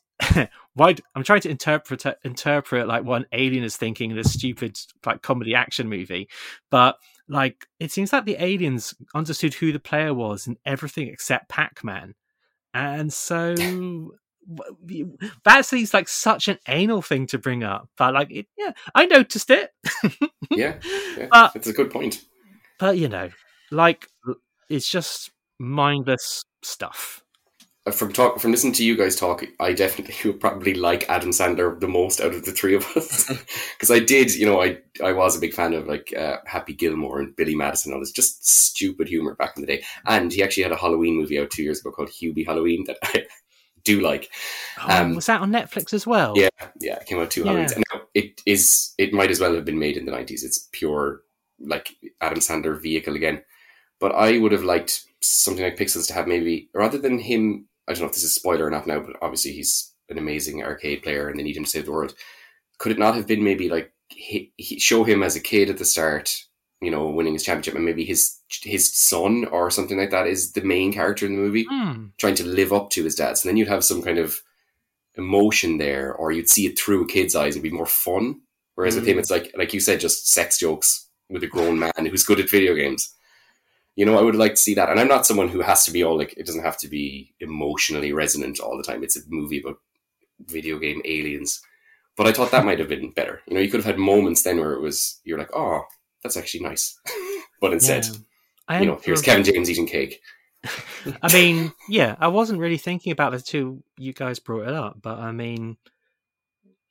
why I'm trying to interpret interpret like what an alien is thinking in this stupid like comedy action movie, but like it seems like the aliens understood who the player was and everything except Pac-Man, and so that seems like such an anal thing to bring up, but like, it, yeah, I noticed it. yeah, yeah but, it's a good point. But you know, like, it's just mindless stuff. Uh, from talk, from listening to you guys talk, I definitely would probably like Adam Sandler the most out of the three of us because I did, you know, I I was a big fan of like uh, Happy Gilmore and Billy Madison, and all this just stupid humor back in the day. And he actually had a Halloween movie out two years ago called Hubie Halloween that I do like. Oh, um, was that on Netflix as well? Yeah, yeah, it came out two yeah. No, it is. It might as well have been made in the nineties. It's pure like Adam Sandler vehicle again. But I would have liked something like Pixels to have maybe rather than him. I don't know if this is spoiler or not now, but obviously he's an amazing arcade player and they need him to save the world. Could it not have been maybe like he, he show him as a kid at the start you know, winning his championship, and maybe his his son or something like that is the main character in the movie, mm. trying to live up to his dad. So then you'd have some kind of emotion there, or you'd see it through a kid's eyes. It'd be more fun. Whereas mm. with him, hmm. it's like like you said, just sex jokes with a grown man who's good at video games. You know, I would like to see that. And I'm not someone who has to be all like it doesn't have to be emotionally resonant all the time. It's a movie about video game aliens. But I thought that might have been better. You know, you could have had moments then where it was you're like, oh, that's actually nice. but instead, yeah. you know, here's Kevin James eating cake. I mean, yeah, I wasn't really thinking about the two you guys brought it up, but I mean,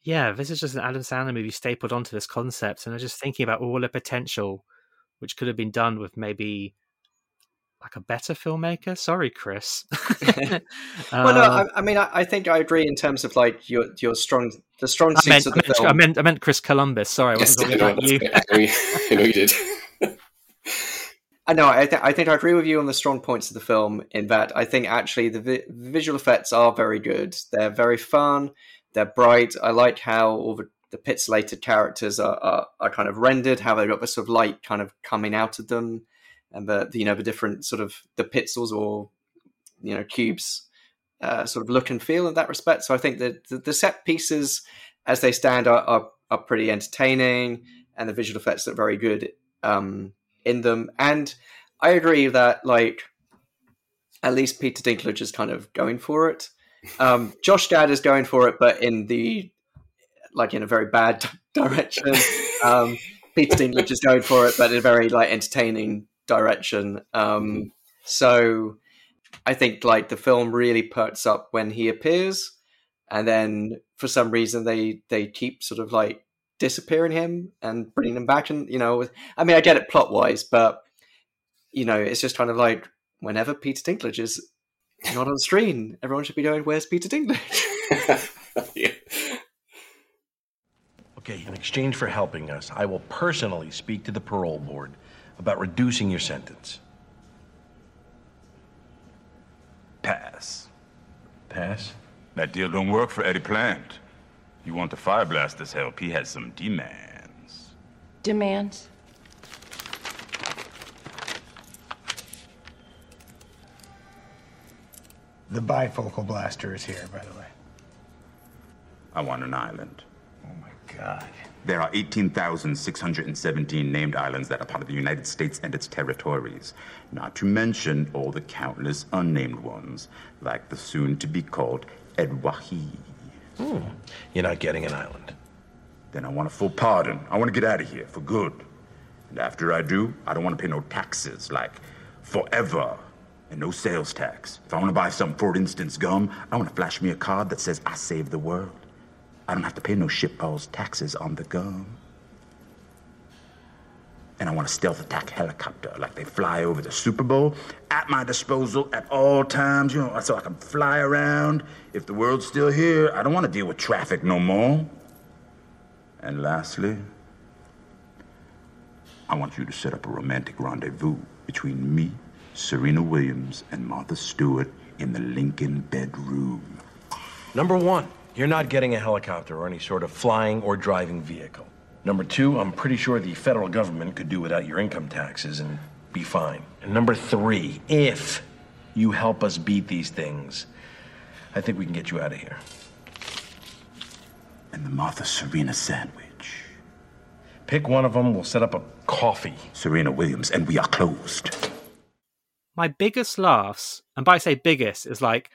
yeah, this is just an Adam Sandler movie stapled onto this concept, and I'm just thinking about all the potential which could have been done with maybe like a better filmmaker. Sorry, Chris. well, no, um, I, I mean, I, I, think I agree in terms of like your your strong the strong I meant, of the I meant, film. I meant I meant Chris Columbus. Sorry, I wasn't yes, talking about you. I know you did. I know. I, th- I think I agree with you on the strong points of the film. In that, I think actually the vi- visual effects are very good. They're very fun. They're bright. I like how all the, the pixelated characters are, are, are kind of rendered. How they've got the sort of light kind of coming out of them and the you know the different sort of the pixels or you know cubes uh, sort of look and feel in that respect. So I think that the, the set pieces as they stand are, are, are pretty entertaining, and the visual effects look very good um, in them. And I agree that like at least Peter Dinklage is kind of going for it. Um, Josh Gad is going for it, but in the like in a very bad direction. um, Peter Dinklage is going for it, but in a very like entertaining direction. Um, so I think like the film really perks up when he appears, and then for some reason they they keep sort of like disappearing him and bringing him back. And you know, I mean, I get it plot wise, but you know, it's just kind of like whenever Peter Dinklage is not on screen, everyone should be going, "Where's Peter Dinklage?" yeah. Okay, in exchange for helping us, I will personally speak to the parole board about reducing your sentence. Pass. Pass? That deal don't work for Eddie Plant. You want the Fire Blasters help, he has some demands. Demands? The bifocal blaster is here, by the way. I want an island. Oh my god. There are 18,617 named islands that are part of the United States and its territories, not to mention all the countless unnamed ones, like the soon to be called Edwahi. Hmm. You're not getting an island. Then I want a full pardon. I want to get out of here for good. And after I do, I don't want to pay no taxes, like forever. And no sales tax. If I want to buy some, for instance, gum, I want to flash me a card that says I saved the world. I don't have to pay no shitballs taxes on the gum. And I want a stealth attack helicopter, like they fly over the Super Bowl, at my disposal at all times, you know, so I can fly around. If the world's still here, I don't want to deal with traffic no more. And lastly, I want you to set up a romantic rendezvous between me, Serena Williams, and Martha Stewart in the Lincoln bedroom. Number one, you're not getting a helicopter or any sort of flying or driving vehicle. Number two, I'm pretty sure the federal government could do without your income taxes and be fine. And number three, if you help us beat these things, I think we can get you out of here. And the Martha Serena sandwich. Pick one of them, we'll set up a coffee. Serena Williams, and we are closed. My biggest laughs, and by say biggest, is like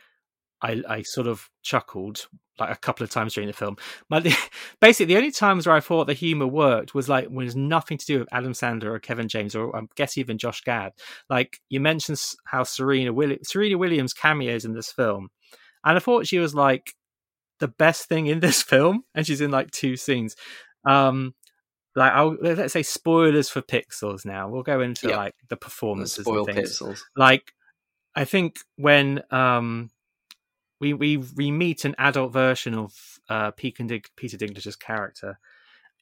I, I sort of chuckled like a couple of times during the film. My, basically, the only times where I thought the humor worked was like when it's nothing to do with Adam Sandler or Kevin James or I guess even Josh Gad. Like you mentioned how Serena Williams, Serena Williams cameos in this film, and I thought she was like the best thing in this film, and she's in like two scenes. Um, like I'll let's say spoilers for Pixels. Now we'll go into like the performances Spoil and things. Pixels. Like I think when um we we we meet an adult version of uh Peter, Dink- Dinklage's character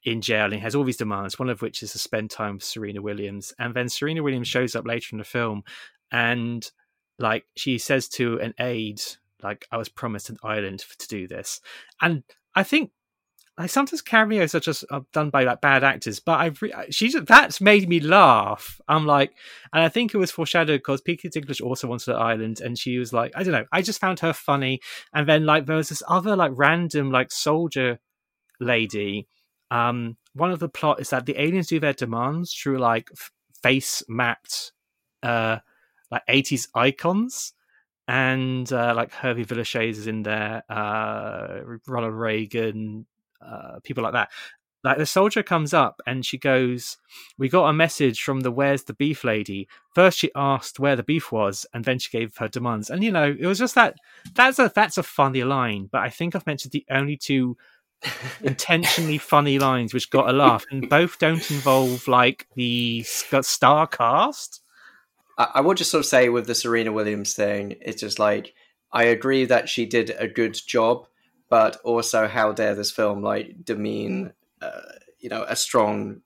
in jail and he has all these demands, one of which is to spend time with Serena Williams. And then Serena Williams shows up later in the film and like she says to an aide, like, I was promised an island to do this. And I think like sometimes cameos are just uh, done by like bad actors, but I've re- that's made me laugh. I'm like, and I think it was foreshadowed because Peter Dinklage also wanted an island, and she was like, I don't know, I just found her funny. And then like there was this other like random like soldier lady. Um, one of the plot is that the aliens do their demands through like f- face mapped, uh, like 80s icons and uh, like Hervé Villechaize is in there, uh, Ronald Reagan, uh, people like that. Like the soldier comes up and she goes, "We got a message from the Where's the Beef lady." First, she asked where the beef was, and then she gave her demands. And you know, it was just that. That's a that's a funny line, but I think I've mentioned the only two intentionally funny lines which got a laugh, and both don't involve like the star cast. I, I would just sort of say with the Serena Williams thing, it's just like I agree that she did a good job, but also how dare this film like demean, uh, you know, a strong,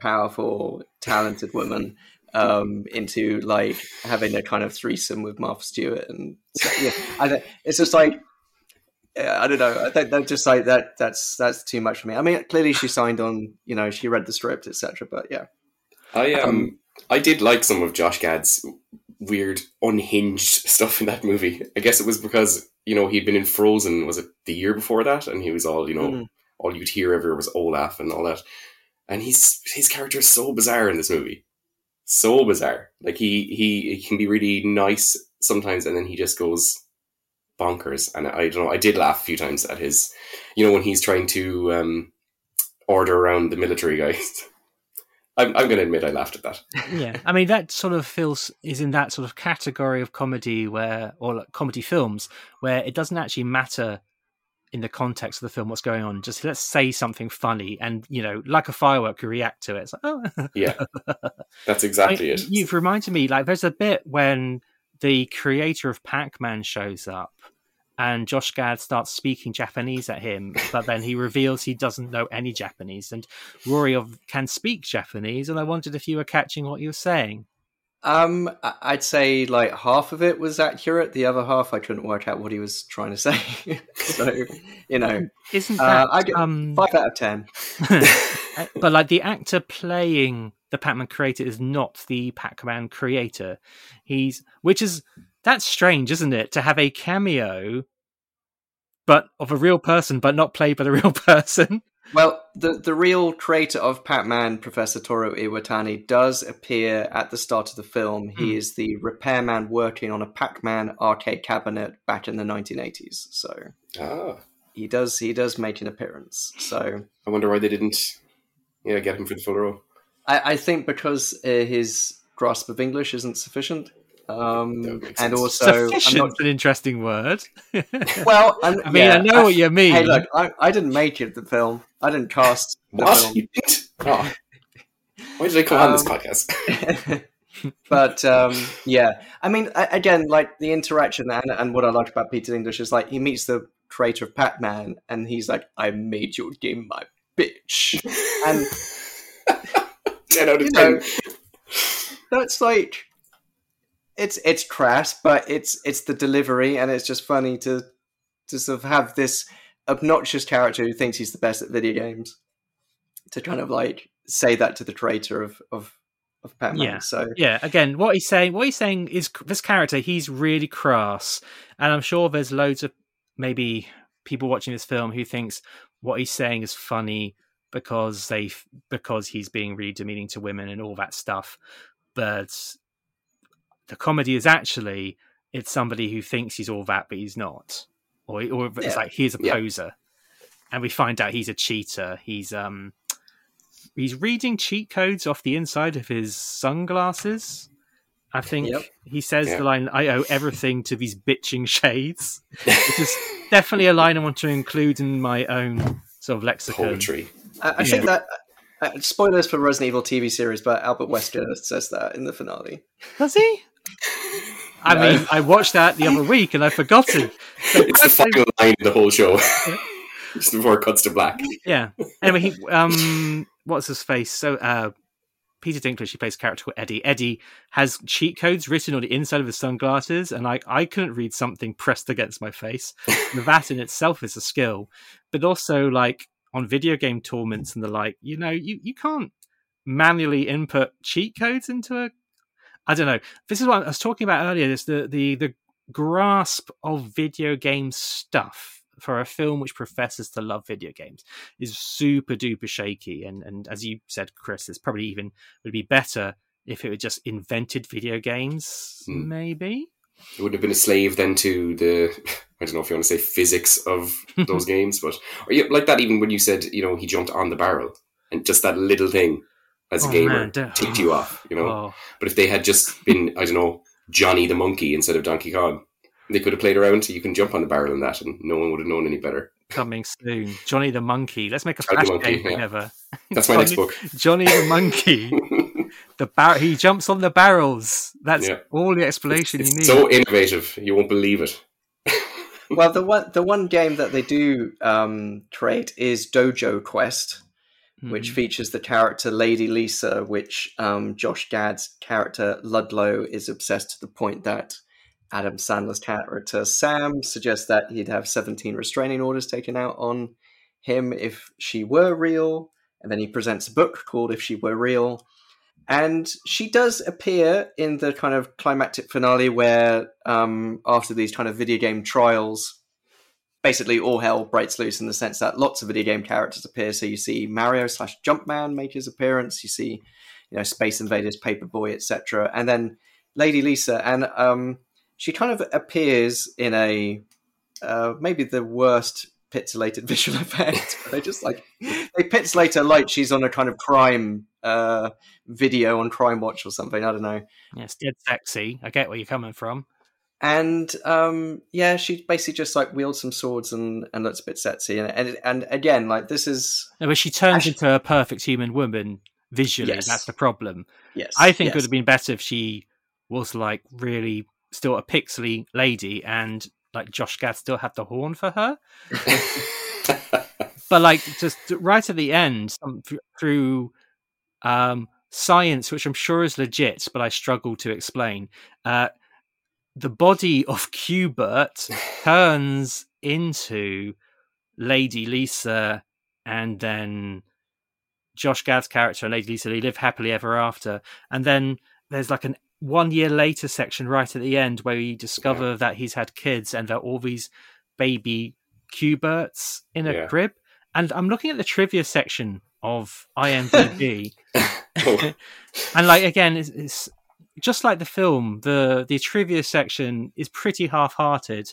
powerful, talented woman um, into like having a kind of threesome with Martha Stewart, and so, yeah, I don't, it's just like. Yeah, I don't know. I think that just like that. That's that's too much for me. I mean, clearly she signed on. You know, she read the script, etc. But yeah, I um I did like some of Josh Gad's weird unhinged stuff in that movie. I guess it was because you know he'd been in Frozen was it the year before that, and he was all you know Mhm. all you'd hear ever was Olaf and all that, and he's his character is so bizarre in this movie, so bizarre. Like he he he can be really nice sometimes, and then he just goes bonkers. And I don't know. I did laugh a few times at his, you know, when he's trying to um order around the military guys. I'm, I'm going to admit I laughed at that. yeah, I mean that sort of feels is in that sort of category of comedy where, or like comedy films, where it doesn't actually matter in the context of the film what's going on. Just let's say something funny, and you know, like a firework, you react to it. It's like, oh, yeah, that's exactly I, it. You've reminded me, like, there's a bit when the creator of Pac-Man shows up, and Josh Gad starts speaking Japanese at him, but then he reveals he doesn't know any Japanese, and Rory of, can speak Japanese, and I wondered if you were catching what you were saying. Um, I'd say like half of it was accurate. The other half, I couldn't work out what he was trying to say. so, you know, isn't uh, that I get um, five out of ten? but like the actor playing the Pac-Man creator is not the Pac-Man creator. He's which is that's strange, isn't it? To have a cameo, but of a real person, but not played by the real person. Well, the the real creator of Pac-Man, Professor Toru Iwatani, does appear at the start of the film. He Hmm. is the repairman working on a Pac-Man arcade cabinet back in the 1980s. So Ah, he does he does make an appearance. So I wonder why they didn't, yeah, get him for the full role. I, I think because uh, his grasp of English isn't sufficient. Um, and also, I'm Sufficient's an interesting word. Well, I'm, I mean, yeah, I know what you mean. Hey, look, I, I didn't make it the film. I didn't cast the What? film. You didn't? Oh. Why did I come on this Um, podcast? but um, yeah, I mean, a- again, like the interaction and, and what I like about Peter English is like he meets the creator of Pac-Man, and he's like, "I made your game, my bitch," and Ten out you of know, ten. that's like it's it's crass, but it's it's the delivery, and it's just funny to to sort of have this obnoxious character who thinks he's the best at video games to kind of like say that to the creator of of of Pac-Man. Yeah. So yeah, again, what he's saying, what he's saying is this character, he's really crass, and I'm sure there's loads of maybe people watching this film who thinks what he's saying is funny because they because he's being really demeaning to women and all that stuff, but the comedy is actually it's somebody who thinks he's all that but he's not, or or it's Yeah. like he's a Yeah. poser, and we find out he's a cheater. He's um he's reading cheat codes off the inside of his sunglasses. I think Yep. he says Yeah. the line, I owe everything to these bitching shades. Which is definitely a line I want to include in my own sort of lexicon. Poetry. I, I think that uh, spoilers for Resident Evil TV series, but Albert Wesker says that in the finale. Does he? I No. mean, I watched that the other week and I've forgotten. So It's the final line of the whole show. Just before it cuts to black. yeah. Anyway, he um, what's his face? So uh, Peter Dinklage, he plays a character called Eddie. Eddie has cheat codes written on the inside of his sunglasses, and I I couldn't read something pressed against my face. That in itself is a skill, but also like on video game tournaments and the like, you know, you you can't manually input cheat codes into a. I don't know. This is what I was talking about earlier. This the the the grasp of video game stuff for a film which professes to love video games is super duper shaky. And and as you said, Chris, it's probably even would be better if it had just invented video games, Hmm. maybe. It would have been a slave then to the I don't know if you want to say physics of those games, but or yeah, like that even when you said you know he jumped on the barrel and just that little thing as a Oh, gamer man, don't- ticked you off, you know. Oh. But if they had just been I don't know Johnny the monkey instead of Donkey Kong, they could have played around. So you can jump on the barrel and that, and no one would have known any better. Coming soon, Johnny the Monkey. Let's make a Johnny flash Monkey, game yeah. together. That's my next book. Johnny the Monkey. the bar- he jumps on the barrels. That's Yeah. all the explanation you need. So innovative, you won't believe it. well, the one the one game that they do um, create is Dojo Quest, which Mhm. features the character Lady Lisa, which um, Josh Gad's character Ludlow is obsessed to the point that Adam Sandler's character Sam suggests that he'd have 17 restraining orders taken out on him if she were real, and then he presents a book called If She Were Real. And she does appear in the kind of climactic finale where, um, after these kind of video game trials, basically all hell breaks loose in the sense that lots of video game characters appear. So you see Mario slash Jumpman make his appearance. You see, you know, Space Invaders, Paperboy, etc. And then Lady Lisa, and um, she kind of appears in a uh, maybe the worst pixelated visual effect. they just like they pixelate her like she's on a kind of crime uh, video on Crime Watch or something. I don't know. It's dead sexy. I get where you're coming from. And um, yeah, she basically just like wields some swords and, and looks a bit sexy. And, and and again, like this is No, but she turns into a perfect human woman visually. Yes. That's the problem. yes. I think it would have been better if she was like really still a pixely lady and like Josh Gad still had the horn for her. but like just right at the end through um, science, which I'm sure is legit, but I struggle to explain. Uh, the body of Qbert turns into Lady Lisa, and then Josh Gad's character, and Lady Lisa, they live happily ever after. And then there's like an one year later section right at the end where you discover that he's had kids and there are all these baby Qberts in a Yeah. crib. And I'm looking at the trivia section of IMDb. Oh. and like again, it's, it's just like the film. the The trivia section is pretty half-hearted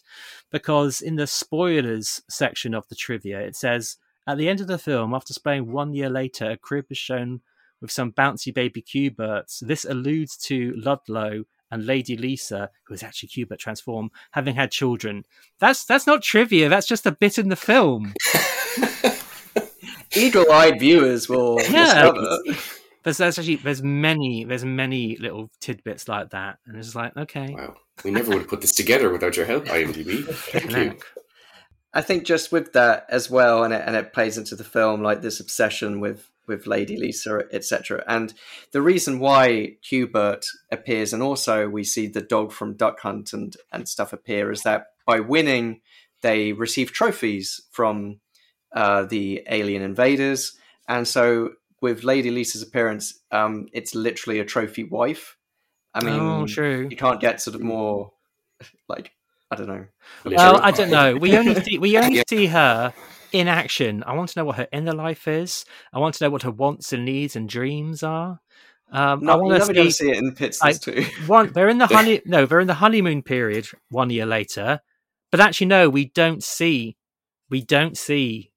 because in the spoilers section of the trivia, it says at the end of the film, after displaying one year later, a crib is shown with some bouncy baby Qberts. This alludes to Ludlow and Lady Lisa, who is actually Qbert transform, having had children. That's that's not trivia. That's just a bit in the film. eagle-eyed viewers will Yeah. Discover. There's, there's actually there's many there's many little tidbits like that, and it's like okay, Wow. We never would have put this together without your help, IMDb. Thank you. I think just with that as well, and it, and it plays into the film like this obsession with with Lady Lisa, etc. And the reason why Qbert appears, and also we see the dog from Duck Hunt and and stuff appear, is that by winning, they receive trophies from uh, the alien invaders, and so with Lady Lisa's appearance, um, it's literally a trophy wife. I mean, Oh, true. you can't get sort of more like I don't know. Well, I don't know. We only see, we only see her in action. I want to know what her inner life is. I want to know what her wants and needs and dreams are. Um, No, I want you're to to see. see it in Pits like, too. one, they're in the honey. No, they're in the honeymoon period. One year later, but actually, no, we don't see. We don't see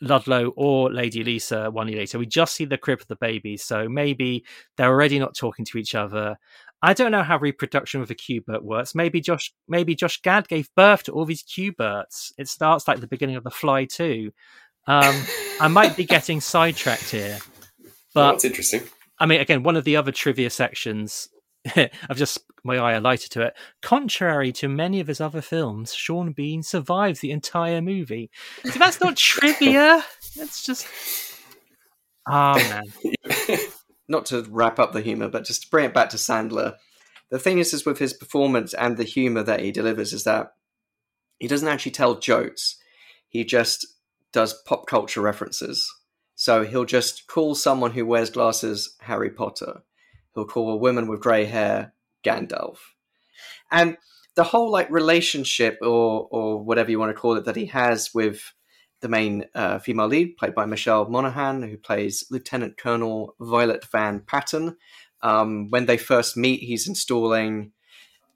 Ludlow or Lady Lisa one year later. We just see the crib of the baby. So maybe they're already not talking to each other. I don't know how reproduction with a Qbert works. Maybe Josh, maybe Josh Gad gave birth to all these Qberts. It starts like the beginning of The Fly too. Um, I might be getting sidetracked here, Well, but that's interesting. I mean, again, one of the other trivia sections, I've just my eye alighted to it. Contrary to many of his other films, Sean Bean survives the entire movie. So that's not trivia. That's just. Oh man. Not to wrap up the humor, but just to bring it back to Sandler. The thing is, is with his performance and the humor that he delivers, is that he doesn't actually tell jokes. He just does pop culture references. So he'll just call someone who wears glasses Harry Potter. He'll call a woman with grey hair Gandalf. And the whole like relationship or or whatever you want to call it that he has with the main uh, female lead, played by Michelle Monaghan, who plays Lieutenant Colonel Violet Van Patten. Um, when they first meet, he's installing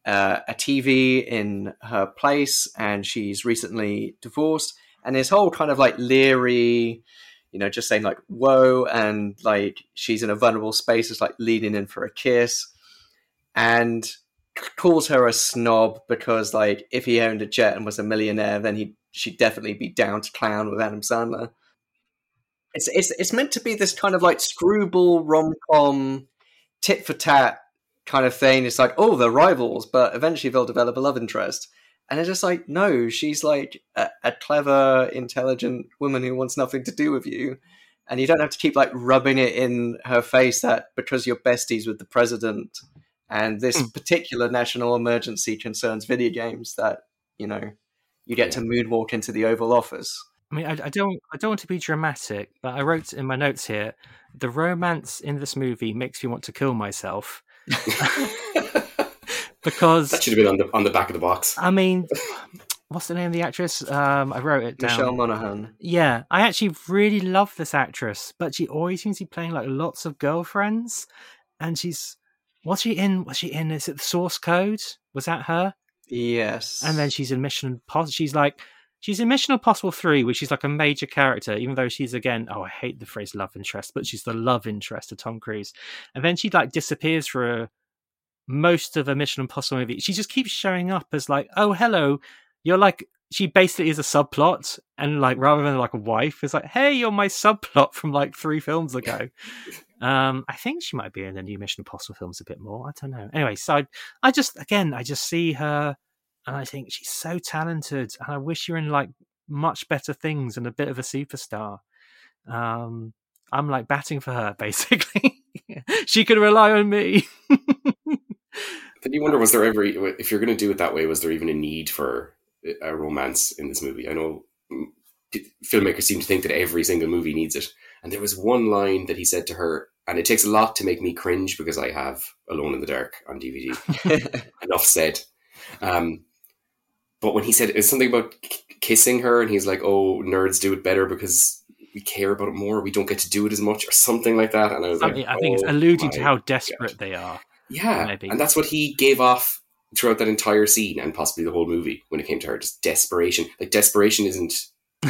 uh, a TV in her place, and she's recently divorced. And his whole kind of like leery, you know, just saying like "whoa" and like she's in a vulnerable space, is like leaning in for a kiss, and calls her a snob because like if he owned a jet and was a millionaire, then he she'd definitely be down to clown with Adam Sandler. It's it's it's meant to be this kind of like screwball rom com, tit for tat kind of thing. It's like oh they're rivals, but eventually they'll develop a love interest. And it's just like no, she's like a, a clever, intelligent woman who wants nothing to do with you. And you don't have to keep like rubbing it in her face that because you're besties with the president and this hmm. particular national emergency concerns video games that you know you get to moonwalk into the Oval Office. I mean, I, I don't, I don't want to be dramatic, but I wrote in my notes here: the romance in this movie makes me want to kill myself. because That should have been on the on the back of the box. I mean, what's the name of the actress? Um, I wrote it down. Michelle Monaghan. Yeah, I actually really love this actress, but she always seems to be playing like lots of girlfriends, and she's was she in? Was she in? Is it the Source Code? Was that her? Yes. And then she's in Mission Impossible. She's like, she's in Mission Impossible 3, which is like a major character, even though she's again, oh, I hate the phrase love interest, but she's the love interest of Tom Cruise. And then she like disappears for a, most of a Mission Impossible movie. She just keeps showing up as like, oh, hello, you're like, she basically is a subplot. And like, rather than like a wife, is like, hey, you're my subplot from like three films ago. Um, I think she might be in the new Mission Impossible films a bit more. I don't know. Anyway, so I, I just again, I just see her, and I think she's so talented, and I wish you're in like much better things and a bit of a superstar. Um, I'm like batting for her, basically. she can rely on me. then you wonder, was there ever, if you're going to do it that way, was there even a need for a romance in this movie? I know mm, filmmakers seem to think that every single movie needs it. And there was one line that he said to her and it takes a lot to make me cringe because I have Alone in the Dark on DVD. Enough said. Um, but when he said it's something about k- kissing her, and he's like, "Oh, nerds do it better because we care about it more. We don't get to do it as much, or something like that." And I was like, I think it's "Oh alluding to how desperate God." they are. Yeah, maybe. and that's what he gave off throughout that entire scene and possibly the whole movie when it came to her. Just desperation. Like desperation isn't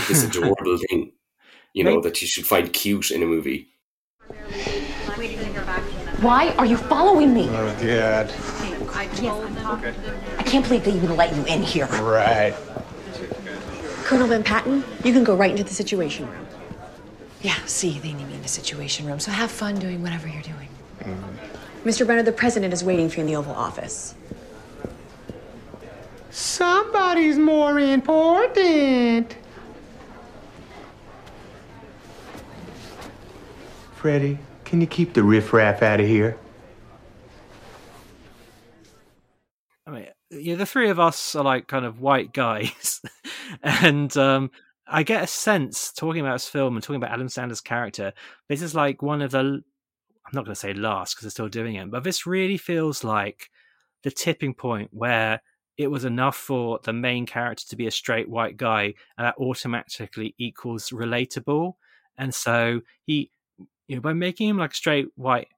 this adorable thing, you know, that you should find cute in a movie. Why are you following me? Oh, Dad. I can't believe they even let you in here. Right. Colonel Van Patten, you can go right into the Situation Room. Yeah, see, they need me in the Situation Room, so have fun doing whatever you're doing. Mm. Mr. Brenner, the President is waiting for you in the Oval Office. Somebody's more important. Freddie, can you keep the riffraff out of here? I mean, yeah, the three of us are like kind of white guys, and um, I get a sense talking about this film and talking about Adam Sandler's character. This is like one of the. I'm not going to say last because they're still doing it, but this really feels like the tipping point where it was enough for the main character to be a straight white guy, and that automatically equals relatable. And so he, you know, by making him like a straight white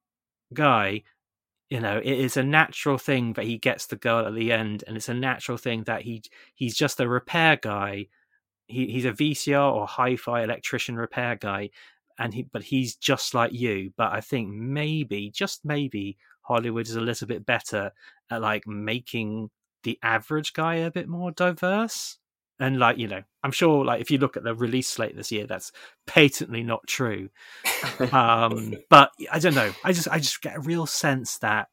guy, you know it is a natural thing that he gets the girl at the end and it's a natural thing that he he's just a repair guy he, he's a vcr or hi-fi electrician repair guy and he but he's just like you but i think maybe just maybe hollywood is a little bit better at like making the average guy a bit more diverse. And like you know i'm sure like if you look at the release slate this year that's patently not true. Um but i don't know i just i just get a real sense that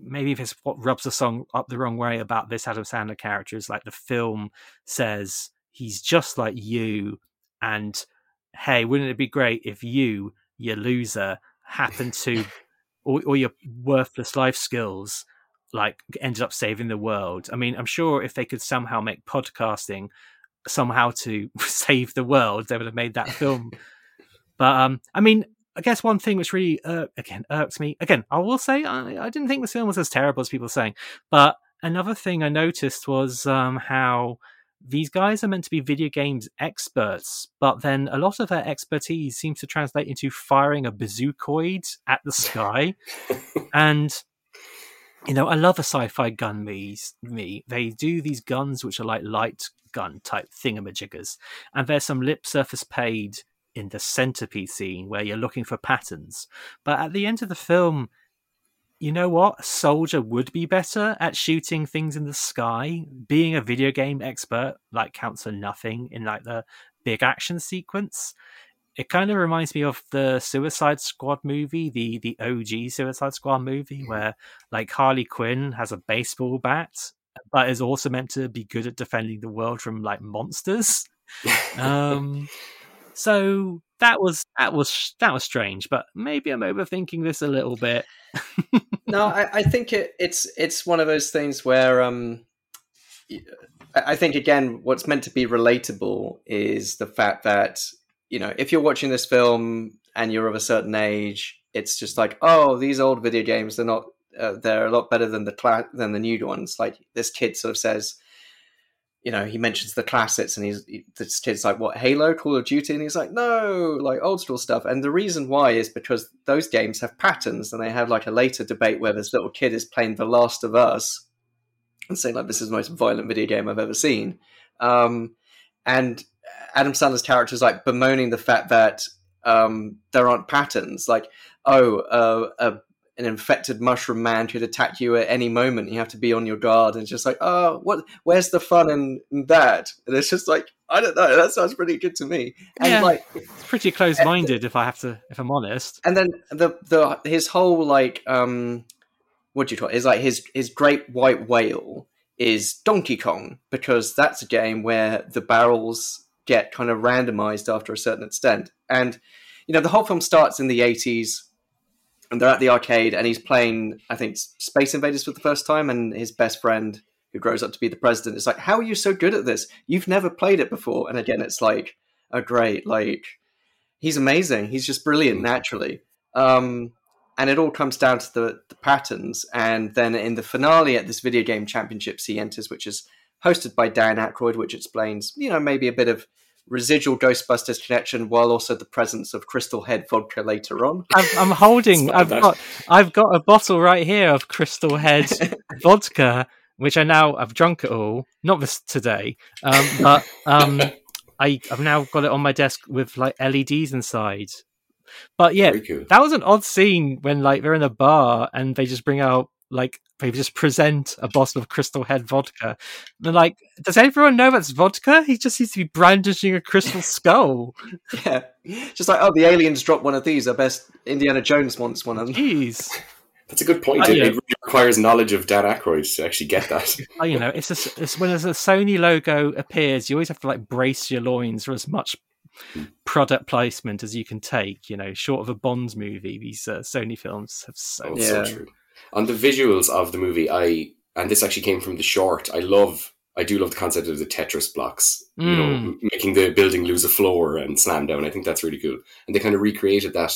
maybe if it's what rubs the song up the wrong way about this adam sandler character is like the film says he's just like you and hey wouldn't it be great if you you loser happened to all, all your worthless life skills like ended up saving the world. I mean, I'm sure if they could somehow make podcasting somehow to save the world, they would have made that film. but um, I mean, I guess one thing which really uh, again irks me again, I will say I, I didn't think this film was as terrible as people are saying. But another thing I noticed was um, how these guys are meant to be video games experts, but then a lot of their expertise seems to translate into firing a bazookoid at the sky. and you know, I love a sci-fi gun me. Me, they do these guns which are like light gun type thingamajiggers, and there's some lip surface paid in the centipede scene where you're looking for patterns. But at the end of the film, you know what? A soldier would be better at shooting things in the sky. Being a video game expert like counts for nothing in like the big action sequence it kind of reminds me of the Suicide Squad movie, the the OG Suicide Squad movie, where like Harley Quinn has a baseball bat, but is also meant to be good at defending the world from like monsters. um, so that was that was that was strange, but maybe I'm overthinking this a little bit. no, I, I think it, it's it's one of those things where um, I think again, what's meant to be relatable is the fact that you know, if you're watching this film and you're of a certain age, it's just like, oh, these old video games, they're not, uh, they're a lot better than the cla- than the new ones. Like this kid sort of says, you know, he mentions the classics, and he's he, this kid's like, what Halo, Call of Duty, and he's like, no, like old school stuff. And the reason why is because those games have patterns, and they have like a later debate where this little kid is playing The Last of Us and saying like, this is the most violent video game I've ever seen. Um, and Adam Sandler's character is like bemoaning the fact that um, there aren't patterns. Like, oh, uh, a, an infected mushroom man could attack you at any moment. You have to be on your guard. And it's just like, oh, what? Where's the fun in, in that? And it's just like, I don't know. That sounds pretty good to me. And yeah, like, it's pretty close-minded, if I have to, if I'm honest. and then the the his whole like um, what do you call it? Is like his his great white whale is Donkey Kong because that's a game where the barrels get kind of randomized after a certain extent. And you know, the whole film starts in the eighties, and they're at the arcade, and he's playing, I think, Space Invaders for the first time, and his best friend, who grows up to be the president, is like, "How are you so good at this? You've never played it before." And again, it's like, "Oh, great! Like, he's amazing. He's just brilliant naturally." Um, and it all comes down to the, the patterns. And then in the finale at this video game championships, he enters, which is hosted by Dan Aykroyd, which explains, you know, maybe a bit of residual Ghostbusters connection, while also the presence of Crystal Head vodka later on. I'm, I'm holding. I've bad. got. I've got a bottle right here of Crystal Head vodka, which I now I've drunk it all. Not this today, um, but um, I I've now got it on my desk with like LEDs inside. But yeah, cool. that was an odd scene when like they're in a bar and they just bring out like they just present a bottle of Crystal Head vodka. They're like, does everyone know that's vodka? He just seems to be brandishing a crystal skull. Yeah, just like oh, the aliens dropped one of these. I best Indiana Jones wants one of them. Jeez. That's a good point. Uh, it, yeah. it really requires knowledge of Dan Aykroyd to actually get that. Oh, you know, it's, a, it's when there's a Sony logo appears, you always have to like brace your loins for as much product placement as you can take. You know, short of a Bond movie, these uh, Sony films have so. Oh, so true. On the visuals of the movie, I and this actually came from the short. I love, I do love the concept of the Tetris blocks. You know, Mm. m- making the building lose a floor and slam down. I think that's really cool. And they kind of recreated that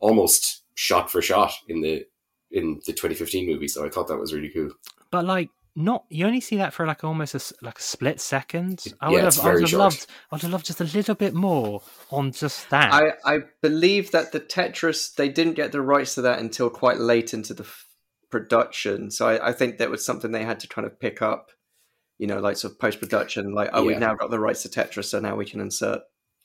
almost shot for shot in the in the 2015 movie. So I thought that was really cool. But like, not you only see that for like almost a s like a split second. I Yeah, would it's have, I would very have short. loved, I would have loved just a little bit more on just that. I, I believe that the Tetris they didn't get the rights to that until quite late into the f- production. So I, I think that was something they had to kind of pick up. You know, like sort of post production, like oh, we've now got the rights to Tetris, so now we can insert.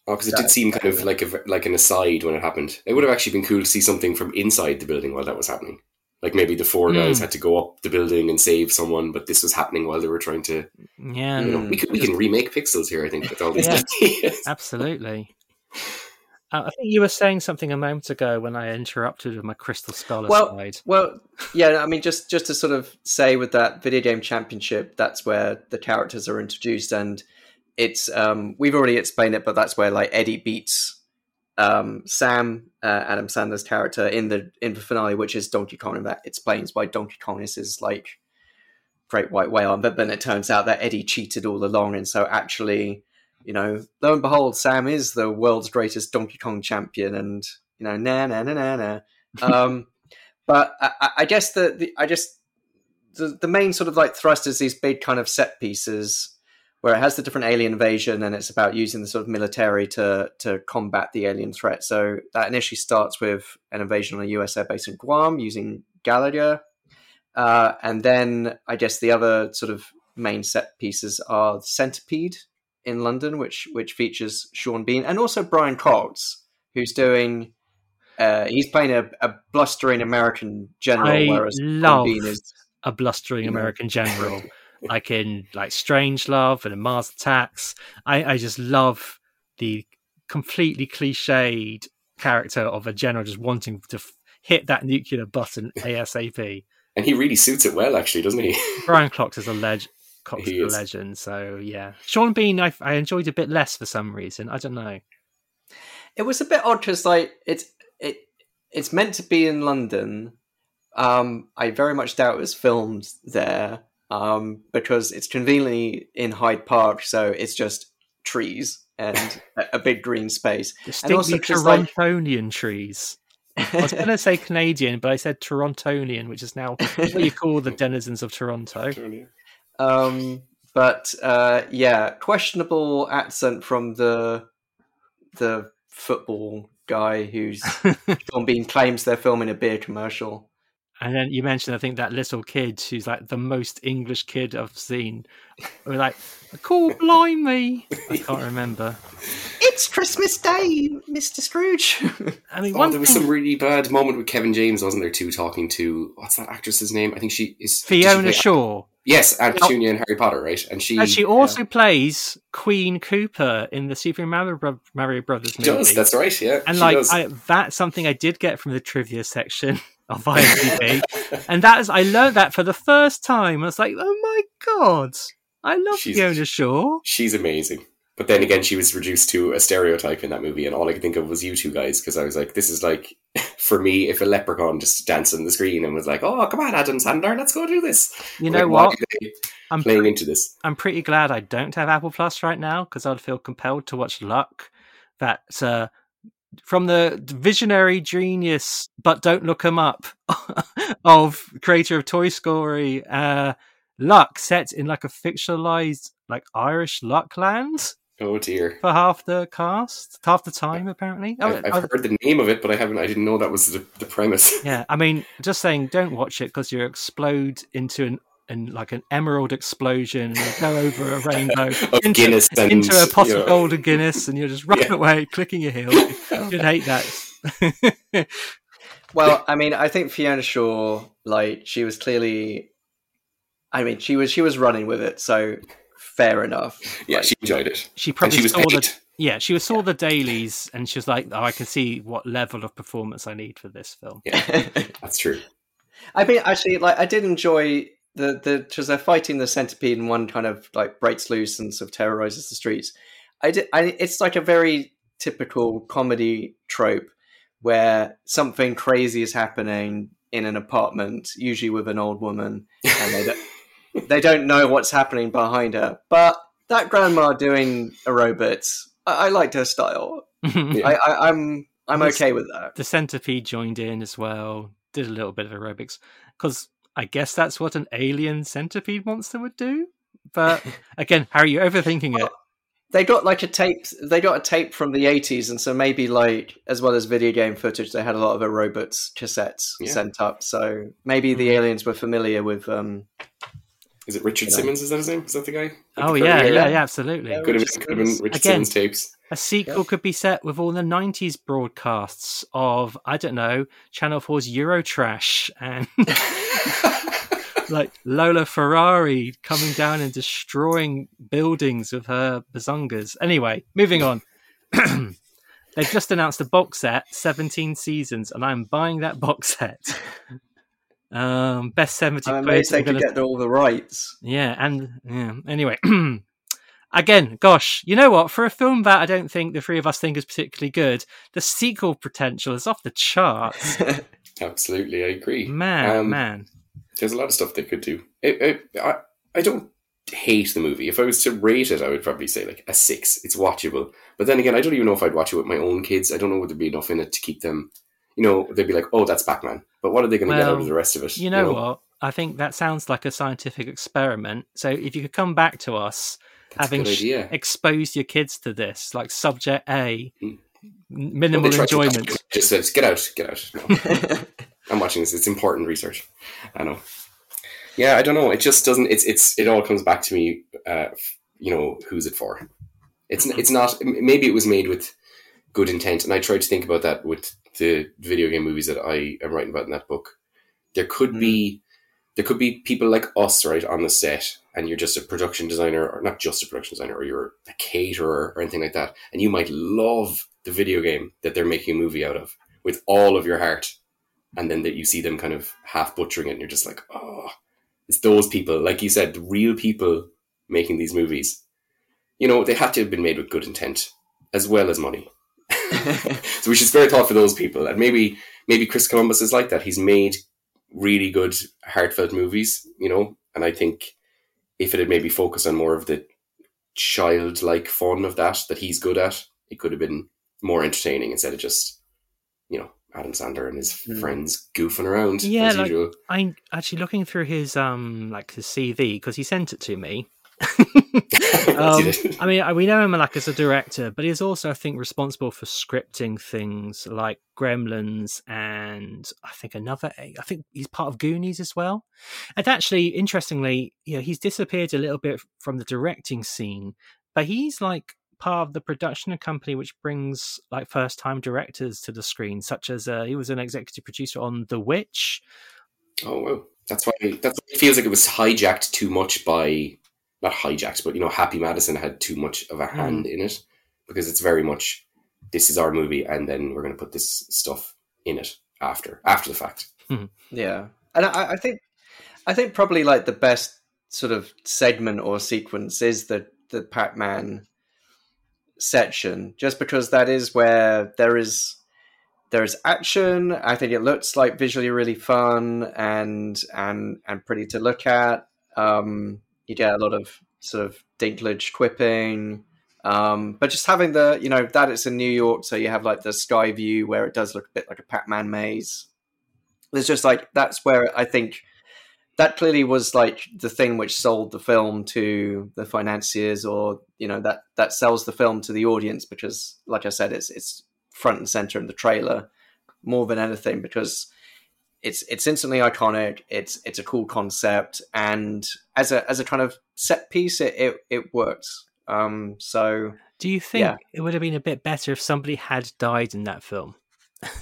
Oh, because it did seem kind of like a like an aside when it happened. It would have actually been cool to see something from inside the building while that was happening. Like maybe the four guys Mm. had to go up the building and save someone, but this was happening while they were trying to. yeah, You know, we can we can remake pixels here. I think with all these Yeah. ideas. absolutely. Uh, I think you were saying something a moment ago when I interrupted with my Crystal Skull Well, aside. well, yeah. I mean, just just to sort of say with that video game championship, that's where the characters are introduced, and it's um, we've already explained it, but that's where like Eddie beats um, Sam, uh, Adam Sandler's character in the in the finale, which is Donkey Kong, and that explains why Donkey Kong is his like great white whale. But then it turns out that Eddie cheated all along, and so actually, you know, lo and behold, Sam is the world's greatest Donkey Kong champion, and you know, na na na na na. Um, but I, I- guess the, the I just the, the main sort of like thrust is these big kind of set pieces where it has the different alien invasion and it's about using the sort of military to to combat the alien threat. So that initially starts with an invasion on a US airbase in Guam using Galaga. Uh, and then I guess the other sort of main set pieces are Centipede in London, which which features Sean Bean and also Brian Cox, who's doing uh, he's playing a, a blustering American general, I whereas Sean love Bean is a blustering. American general, like in like Strange Love and in Mars Attacks. I, I just love the completely cliched character of a general just wanting to f- hit that nuclear button ASAP. And he really suits it well, actually, doesn't he? Brian Cox is a leg. Cox He is a legend. So yeah, Sean Bean, I, I enjoyed a bit less for some reason. I don't know. it was a bit odd because like it's it it's meant to be in London. Um, I very much doubt it was filmed there um, because it's conveniently in Hyde Park, so it's just trees and a, a big green space. And Distinctly also 'cause, like, trees. I was going to say Canadian, but I said Torontonian, which is now what you call the denizens of Toronto. Um, but uh, yeah, questionable accent from the the football guy who's Sean Bean claims they're filming a beer commercial. And then you mentioned, I think, that little kid who's like the most English kid I've seen. We're like, cool, blimey. I can't remember. It's Christmas Day, Mr. Scrooge. I mean, Oh, one there was thing- some really bad moment with Kevin James, wasn't there? Too talking to what's that actress's name? I think she is did she Fiona Shaw. Yes, Aunt. Petunia oh. in Harry Potter, right? And she And she also plays Queen Cooper in the Super Mario, Bro- Mario Brothers She movie. does. That's right. Yeah, and she like. I, that's something I did get from the trivia section of IMDb, and that is I learned that for the first time. I was like, oh my god, I love She's- Fiona Shaw. She's amazing. But then again, she was reduced to a stereotype in that movie, and all I could think of was you two guys because I was like, "This is like for me if a leprechaun just danced on the screen and was like, oh, come on, Adam Sandler, let's go do this." You Like, know why what? I'm playing pre- into this. I'm pretty glad I don't have Apple Plus right now because I'd feel compelled to watch Luck. That's uh, from the visionary genius, but don't look him up, of creator of Toy Story. Uh, Luck set in like a fictionalized like Irish Luckland Oh dear. for half the cast, half the time apparently. Oh, I've, I've I've- heard the name of it, but I haven't. I didn't know that was the, the premise. yeah, I mean, just saying, don't watch it because you explode into an. And like an emerald explosion, and go over a rainbow Of Guinness and, into a pot you know. of golden Guinness, and you're just running Yeah. away, clicking your heels. You'd hate that. well, I mean, I think Fiona Shaw, like, she was clearly. I mean, she was she was running with it, so fair enough. Yeah, she enjoyed it. She And probably she was saw paid. the yeah, she was saw the dailies, and she was like, "Oh, I can see what level of performance I need for this film." Yeah, that's true. I mean, actually, like, I did enjoy the the because they're fighting the centipede, and one kind of like breaks loose and sort of terrorizes the streets. I did. I, it's like a very typical comedy trope where something crazy is happening in an apartment, usually with an old woman, and they don't, they don't know what's happening behind her. But that grandma doing aerobics, I, I liked her style. I, I, I'm I'm okay with that. The centipede joined in as well, did a little bit of aerobics because I guess that's what an alien centipede monster would do. But again, Harry, you're overthinking it. they got like a tape they got a tape from the 80s and so maybe like as well as video game footage they had a lot of aerobics cassettes Yeah. sent up so maybe the aliens were familiar with um Is it Richard You know. Simmons? Is that his name? Is that the guy? Oh Like, yeah, yeah. yeah, yeah, absolutely. Yeah, Could have been, could have been Richard Again. Simmons tapes. A sequel could be set with all the '90s broadcasts of I don't know Channel 4's Eurotrash and like Lolo Ferrari coming down and destroying buildings with her bazongas. Anyway, moving on. They've just announced a box set, 17 seasons, and I'm buying that box set. Um, best 70 i'm quid. amazed they could gonna- get all the rights yeah, and yeah. Anyway, again, gosh, you know what? For a film that I don't think the three of us think is particularly good, the sequel potential is off the charts. Absolutely, I agree. Man, Um, man. There's a lot of stuff they could do. It, it, I, I don't hate the movie. If I was to rate it, I would probably say like a six. It's watchable. But then again, I don't even know if I'd watch it with my own kids. I don't know would there be enough in it to keep them. You know, they'd be like, "Oh, that's Batman." But what are they going to get out of the rest of it? You know, what? I think that sounds like a scientific experiment. So if you could come back to us That's having sh- exposed your kids to this, like subject A, Mm. Well, minimal to- enjoyment. Just says, "Get out, get out." No. I'm watching this. It's important research. I know. Yeah, I don't know. It just doesn't. It's it's it all comes back to me. Uh, you know, who's it for? It's it's not. Maybe it was made with good intent, and I tried to think about that with the video game movies that I am writing about in that book. There could hmm. be there could be people like us right on the set, and you're just a production designer, or not just a production designer, or you're a caterer or anything like that, and you might love the video game that they're making a movie out of with all of your heart, and then that you see them kind of half butchering it, and you're just like, oh, it's those people, like you said, the real people making these movies. You know, they had to have been made with good intent as well as money. so we should spare thought for those people, and maybe maybe Chris Columbus is like that. He's made really good heartfelt movies, you know, and I think if it had maybe focused on more of the childlike fun of that that he's good at, it could have been more entertaining instead of just, you know, Adam Sandler and his Hmm. friends goofing around Yeah, as like usual. I'm actually looking through his um like his CV because he sent it to me, um, I mean, we know him like as a director, but he's also, I think, responsible for scripting things like Gremlins and I think another. I think he's part of Goonies as well. And actually, interestingly, you know, he's disappeared a little bit from the directing scene, but he's like part of the production company which brings like first time directors to the screen, such as uh, he was an executive producer on The Witch. Oh wow. That's why that's it feels like it was hijacked too much by not hijacked, but you know, Happy Madison had too much of a hand mm. in it because it's very much this is our movie, and then we're going to put this stuff in it after after the fact. Mm. Yeah, and I, I, think I think probably like the best sort of segment or sequence is the the Pac Man section, just because that is where there is there is action. I think it looks like visually really fun and and and pretty to look at. Um, you get a lot of sort of Dinklage quipping. Um, but just having the, you know, that it's in New York, so you have like the sky view where it does look a bit like a Pac Man maze. There's just like, that's where I think that clearly was like the thing which sold the film to the financiers or, you know, that, that sells the film to the audience because, like I said, it's, it's front and center in the trailer more than anything because it's it's instantly iconic. It's it's a cool concept, and as a as a kind of set piece, it it, it works. Um, so, do you think yeah. it would have been a bit better if somebody had died in that film?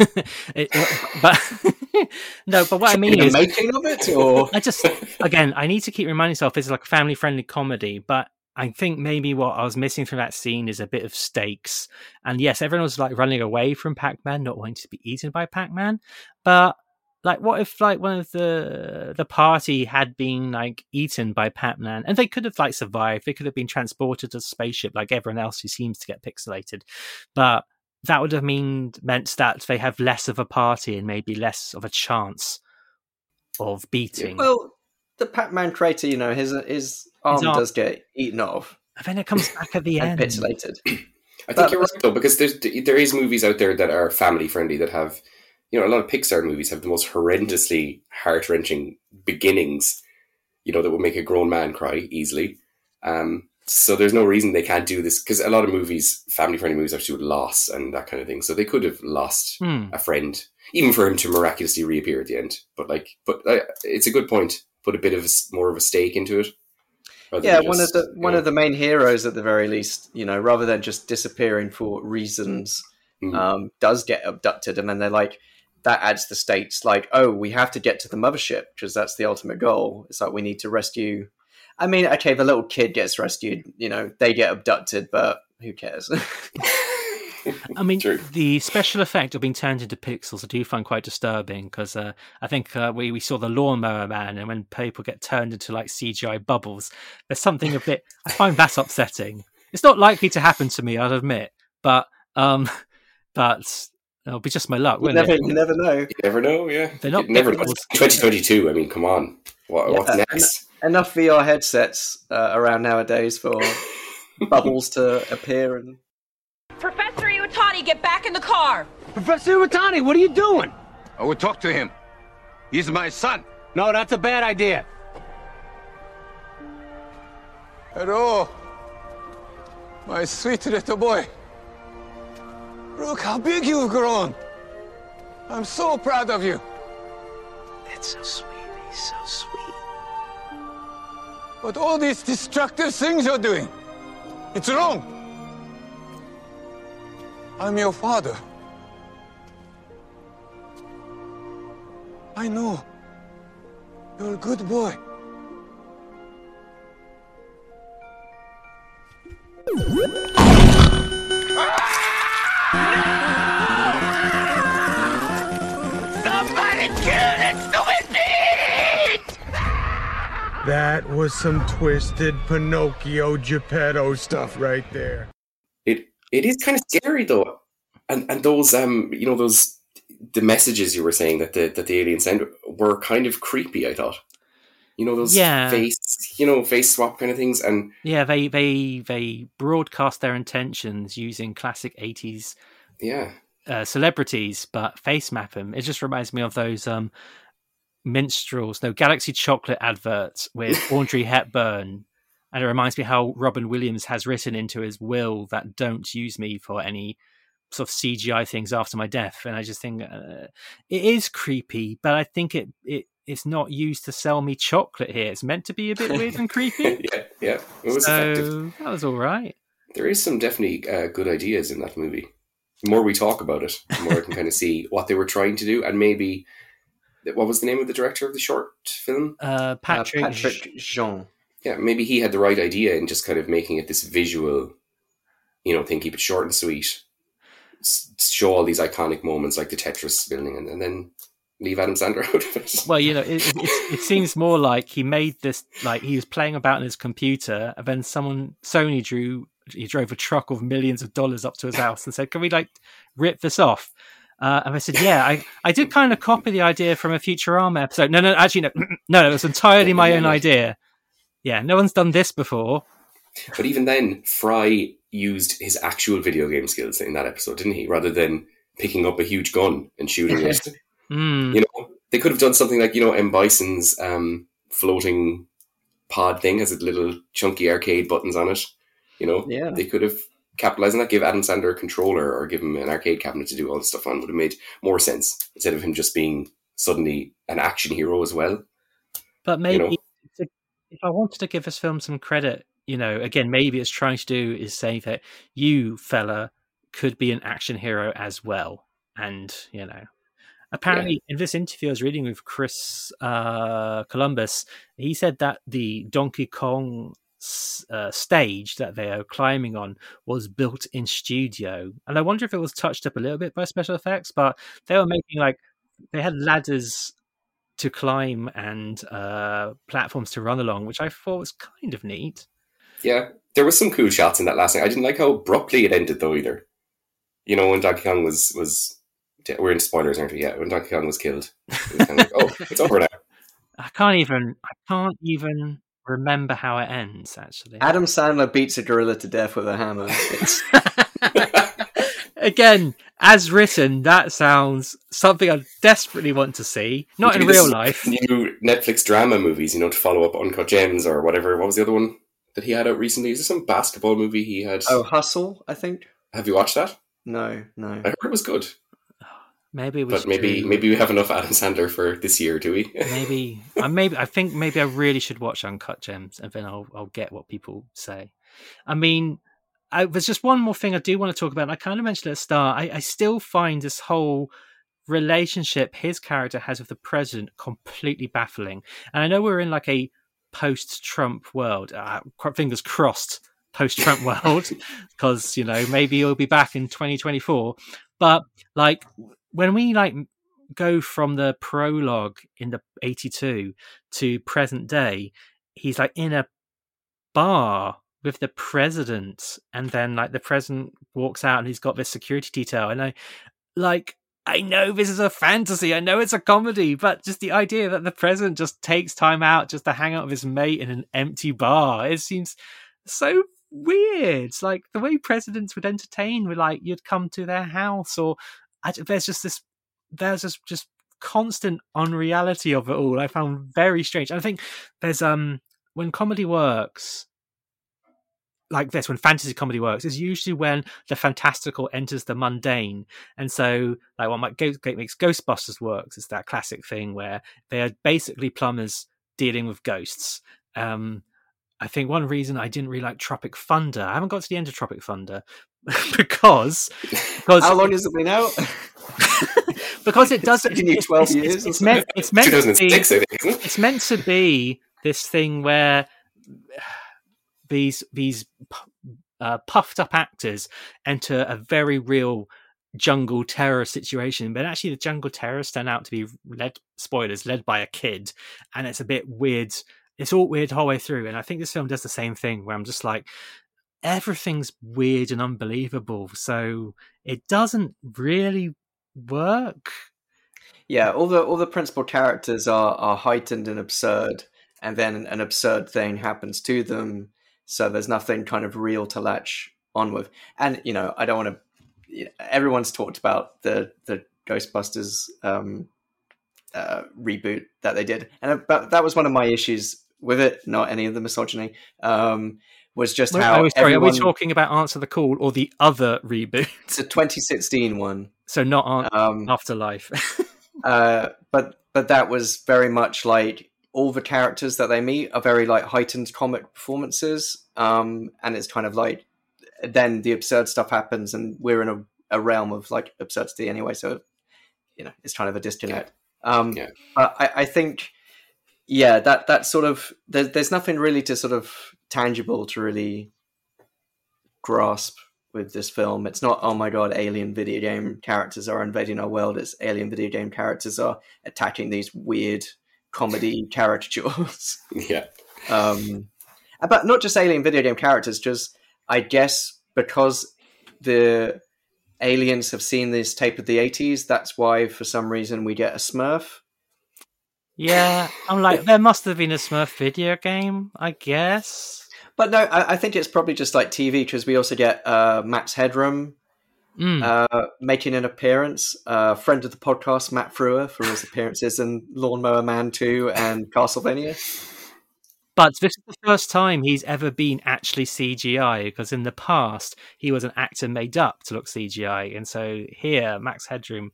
it, but no, but what I mean is making of it, or I just again, I need to keep reminding myself it's like a family friendly comedy, but I think maybe what I was missing from that scene is a bit of stakes. And yes, everyone was like running away from Pac Man, not wanting to be eaten by Pac Man, but like what if like one of the the party had been like eaten by Pac-Man? And they could have like survived. They could have been transported to a spaceship like everyone else who seems to get pixelated. But that would have mean meant that they have less of a party and maybe less of a chance of beating. well the Pac-Man creator you know his his arm, his arm does get eaten off. And then it comes back at the end. pixelated. I think you're right though because there's there is movies out there that are family friendly that have you know, a lot of Pixar movies have the most horrendously heart wrenching beginnings, you know, that would make a grown man cry easily. Um, so there's no reason they can't do this because a lot of movies, family friendly movies, have to do loss and that kind of thing. So they could have lost hmm. a friend, even for him to miraculously reappear at the end. But like, but uh, it's a good point. Put a bit of a, more of a stake into it. Yeah, just, one of the one know. of the main heroes, at the very least, you know, rather than just disappearing for reasons, mm. um, does get abducted, and then they're like, that adds the stakes like oh we have to get to the mothership because that's the ultimate goal it's like we need to rescue i mean okay the little kid gets rescued you know they get abducted but who cares I mean, True. the special effect of being turned into pixels I do find quite disturbing because uh, I think uh, we, we saw the lawnmower man, and when people get turned into like CGI bubbles, there's something a bit. I find that upsetting. It's not likely to happen to me, I'll admit, but um, but It'll be just my luck, you never, it? You never know. You never know, yeah. They're not never. Twenty twenty two. I mean, come on. What, yeah, what's next? enough VR headsets uh, around nowadays for bubbles to appear and. Professor Iwatani, get back in the car. Professor Iwatani, what are you doing? I will talk to him. He's my son. No, that's a bad idea. Hello, my sweet little boy. Look how big you've grown. I'm so proud of you. That's so sweet. He's so sweet. But all these destructive things you're doing, it's wrong. I'm your father. I know. You're a good boy. That was some twisted Pinocchio Geppetto stuff right there. It it is kind of scary though, and and those um you know those the messages you were saying that the that the aliens sent were kind of creepy. I thought, you know those yeah. face you know face swap kind of things, and yeah, they they they broadcast their intentions using classic eighties yeah uh, celebrities, but face map them. It just reminds me of those um minstrels, no Galaxy Chocolate adverts with Audrey Hepburn and it reminds me how Robin Williams has written into his will that don't use me for any sort of CGI things after my death. And I just think uh, it is creepy, but I think it it it's not used to sell me chocolate here. It's meant to be a bit weird and creepy. yeah, yeah, it was so, effective. That was all right. There is some definitely uh, good ideas in that movie. The more we talk about it, the more I can kind of see what they were trying to do, and maybe what was the name of the director of the short film? Uh, Patrick, Uh, Patrick Jean. Yeah, maybe he had the right idea in just kind of making it this visual, you know, thing. Keep it short and sweet. S- show all these iconic moments like the Tetris building, and, and then leave Adam Sandler out of it. Well, you know, it, it, it, it seems more like he made this like he was playing about in his computer, and then someone Sony drew he drove a truck of millions of dollars up to his house and said, "Can we like rip this off?" Uh, and I said, "Yeah, I, I did kind of copy the idea from a Futurama episode. No, no, actually, no, no, it was entirely my own idea. Yeah, no one's done this before. But even then, Fry used his actual video game skills in that episode, didn't he? Rather than picking up a huge gun and shooting it. Mm. You know, they could have done something like you know M Bison's um, floating pod thing has a little chunky arcade buttons on it. You know, Yeah. they could have capitalized on that. Give Adam Sandler a controller or give him an arcade cabinet to do all this stuff on. Would have made more sense instead of him just being suddenly an action hero as well. But maybe know? if I wanted to give this film some credit, you know, again, maybe it's trying to do is say that you fella could be an action hero as well, and you know. Apparently, in this interview I was reading with Chris uh, Columbus, he said that the Donkey Kong uh, stage that they are climbing on was built in studio, and I wonder if it was touched up a little bit by special effects. But they were making like they had ladders to climb and uh, platforms to run along, which I thought was kind of neat. Yeah, there was some cool shots in that last thing. I didn't like how abruptly it ended though either. You know, when Donkey Kong was was we're in spoilers, aren't we? Yeah, when Donkey Kong was killed, it was kind of like, oh, it's over now. I can't even I can't even remember how it ends actually. Adam Sandler beats a gorilla to death with a hammer. It's, Again, as written, that sounds something I desperately want to see. Not in real life. New Netflix drama movies, you know, to follow up Uncut Gems or whatever. What was the other one that he had out recently? Is there some basketball movie he had? oh, Hustle, I think. Have you watched that? No, no. I heard it was good, Maybe was but maybe true. maybe we have enough Adam Sandler for this year, do we? maybe I maybe I think maybe I really should watch Uncut Gems and then I'll I'll get what people say. I mean, I, there's just one more thing I do want to talk about. and I kind of mentioned it at the start. I, I still find this whole relationship his character has with the president completely baffling. And I know we're in like a post-Trump world. Uh, fingers crossed, post-Trump world, because you know maybe he'll be back in 2024. But like when we like go from the prologue in the 82 to present day he's like in a bar with the president and then like the president walks out and he's got this security detail and i like i know this is a fantasy i know it's a comedy but just the idea that the president just takes time out just to hang out with his mate in an empty bar it seems so weird. Like the way presidents would entertain with like you'd come to their house or I, there's just this there's just just constant unreality of it all i found very strange. I think there's um when comedy works like this when fantasy comedy works is usually when the fantastical enters the mundane. And so like what makes ghostbusters works is that classic thing where they are basically plumbers dealing with ghosts. Um I think one reason I didn't really like Tropic Thunder, I haven't got to the end of Tropic Thunder because because How long has it been out? because it doesn't. taken you it's- 12 it's, years It's, or it's meant it's meant to be isn't it? it's meant to be this thing where these these uh, puffed up actors enter a very real jungle terror situation, but actually the jungle terrorists turn out to be led spoilers led by a kid, and it's a bit weird. It's all weird the whole way through, and I think this film does the same thing where I'm just like everything's weird and unbelievable, so it doesn't really work. Yeah, all the all the principal characters are are heightened and absurd, and then an absurd thing happens to them, so there's nothing kind of real to latch on with. And you know, I don't want to. Everyone's talked about the the Ghostbusters um, uh, reboot that they did, and but that was one of my issues with it, not any of the misogyny. Um, was just Well, how oh, sorry, everyone, are we talking about Answer the Call or the other reboot? It's a 2016 one. So not on Um, Afterlife. uh, but but that was very much like all the characters that they meet are very like heightened comic performances, um, and it's kind of like then the absurd stuff happens, and we're in a, a realm of like absurdity anyway. So you know, it's kind of a disconnect. Um, Yeah. But I, I think, yeah, that that sort of there's there's nothing really to sort of tangible to really grasp with this film. It's not oh my god, alien video game characters are invading our world. It's alien video game characters are attacking these weird comedy caricatures. Yeah. um, but not just alien video game characters. Just I guess because the aliens have seen this tape of the 80s that's why for some reason we get a smurf yeah, I'm like, there must have been a Smurf video game, I guess. but no i, I think it's probably just like tv because we also get uh, max headroom Mm. uh, making an appearance uh, friend of the podcast matt frewer for his appearances in lawnmower man 2 and castlevania But this is the first time he's ever been actually CGI because in the past he was an actor made up to look CGI, and so here Max Headroom.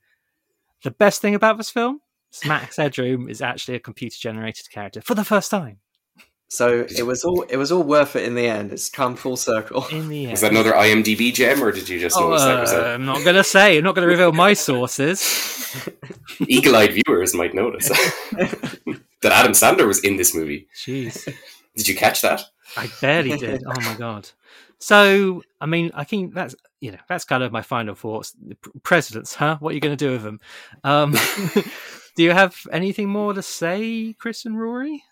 The best thing about this film Max Headroom is actually a computer generated character for the first time. so it was all it was all worth it in the end it's come full circle In the end, Was that another IMDb gem, or did you just Oh, notice that uh, yourself? I'm not going to say. I'm not going to reveal my sources. Eagle-eyed viewers might notice that Adam Sandler was in this movie. Jeez. Did you catch that? I barely did. Oh my god. So, I mean, I think that's you know that's kind of my final thoughts. Presidents, huh? What are you going to do with them? Um, do you have anything more to say, Chris and Rory?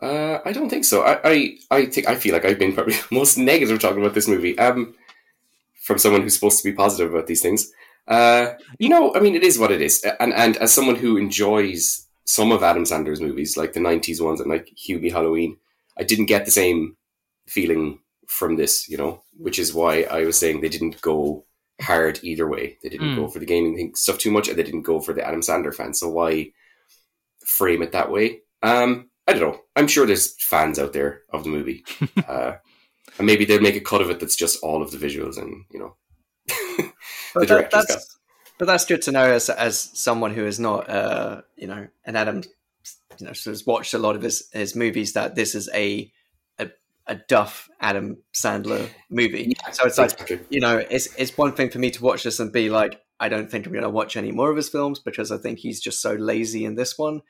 Uh, I don't think so. I, I, I think I feel like I've been probably most negative talking about this movie. Um, from someone who's supposed to be positive about these things. Uh, you know, I mean, it is what it is, and and as someone who enjoys some of Adam Sandler's movies, like the '90s ones and like Hubie Halloween, I didn't get the same feeling from this. You know, which is why I was saying they didn't go hard either way. They didn't Hmm. go for the gaming thing stuff too much, and they didn't go for the Adam Sandler fans. So why frame it that way? Um, I don't know. I'm sure there's fans out there of the movie, uh, and maybe they'll make a cut of it that's just all of the visuals and you know the But that- director's cut. that's, but that's good to know as as someone who is not, uh, you know, an Adam, you know, has watched a lot of his his movies. That this is a a, Duff Adam Sandler movie. so it's like exactly. you know, it's it's one thing for me to watch this and be like, I don't think I'm going to watch any more of his films because I think he's just so lazy in this one.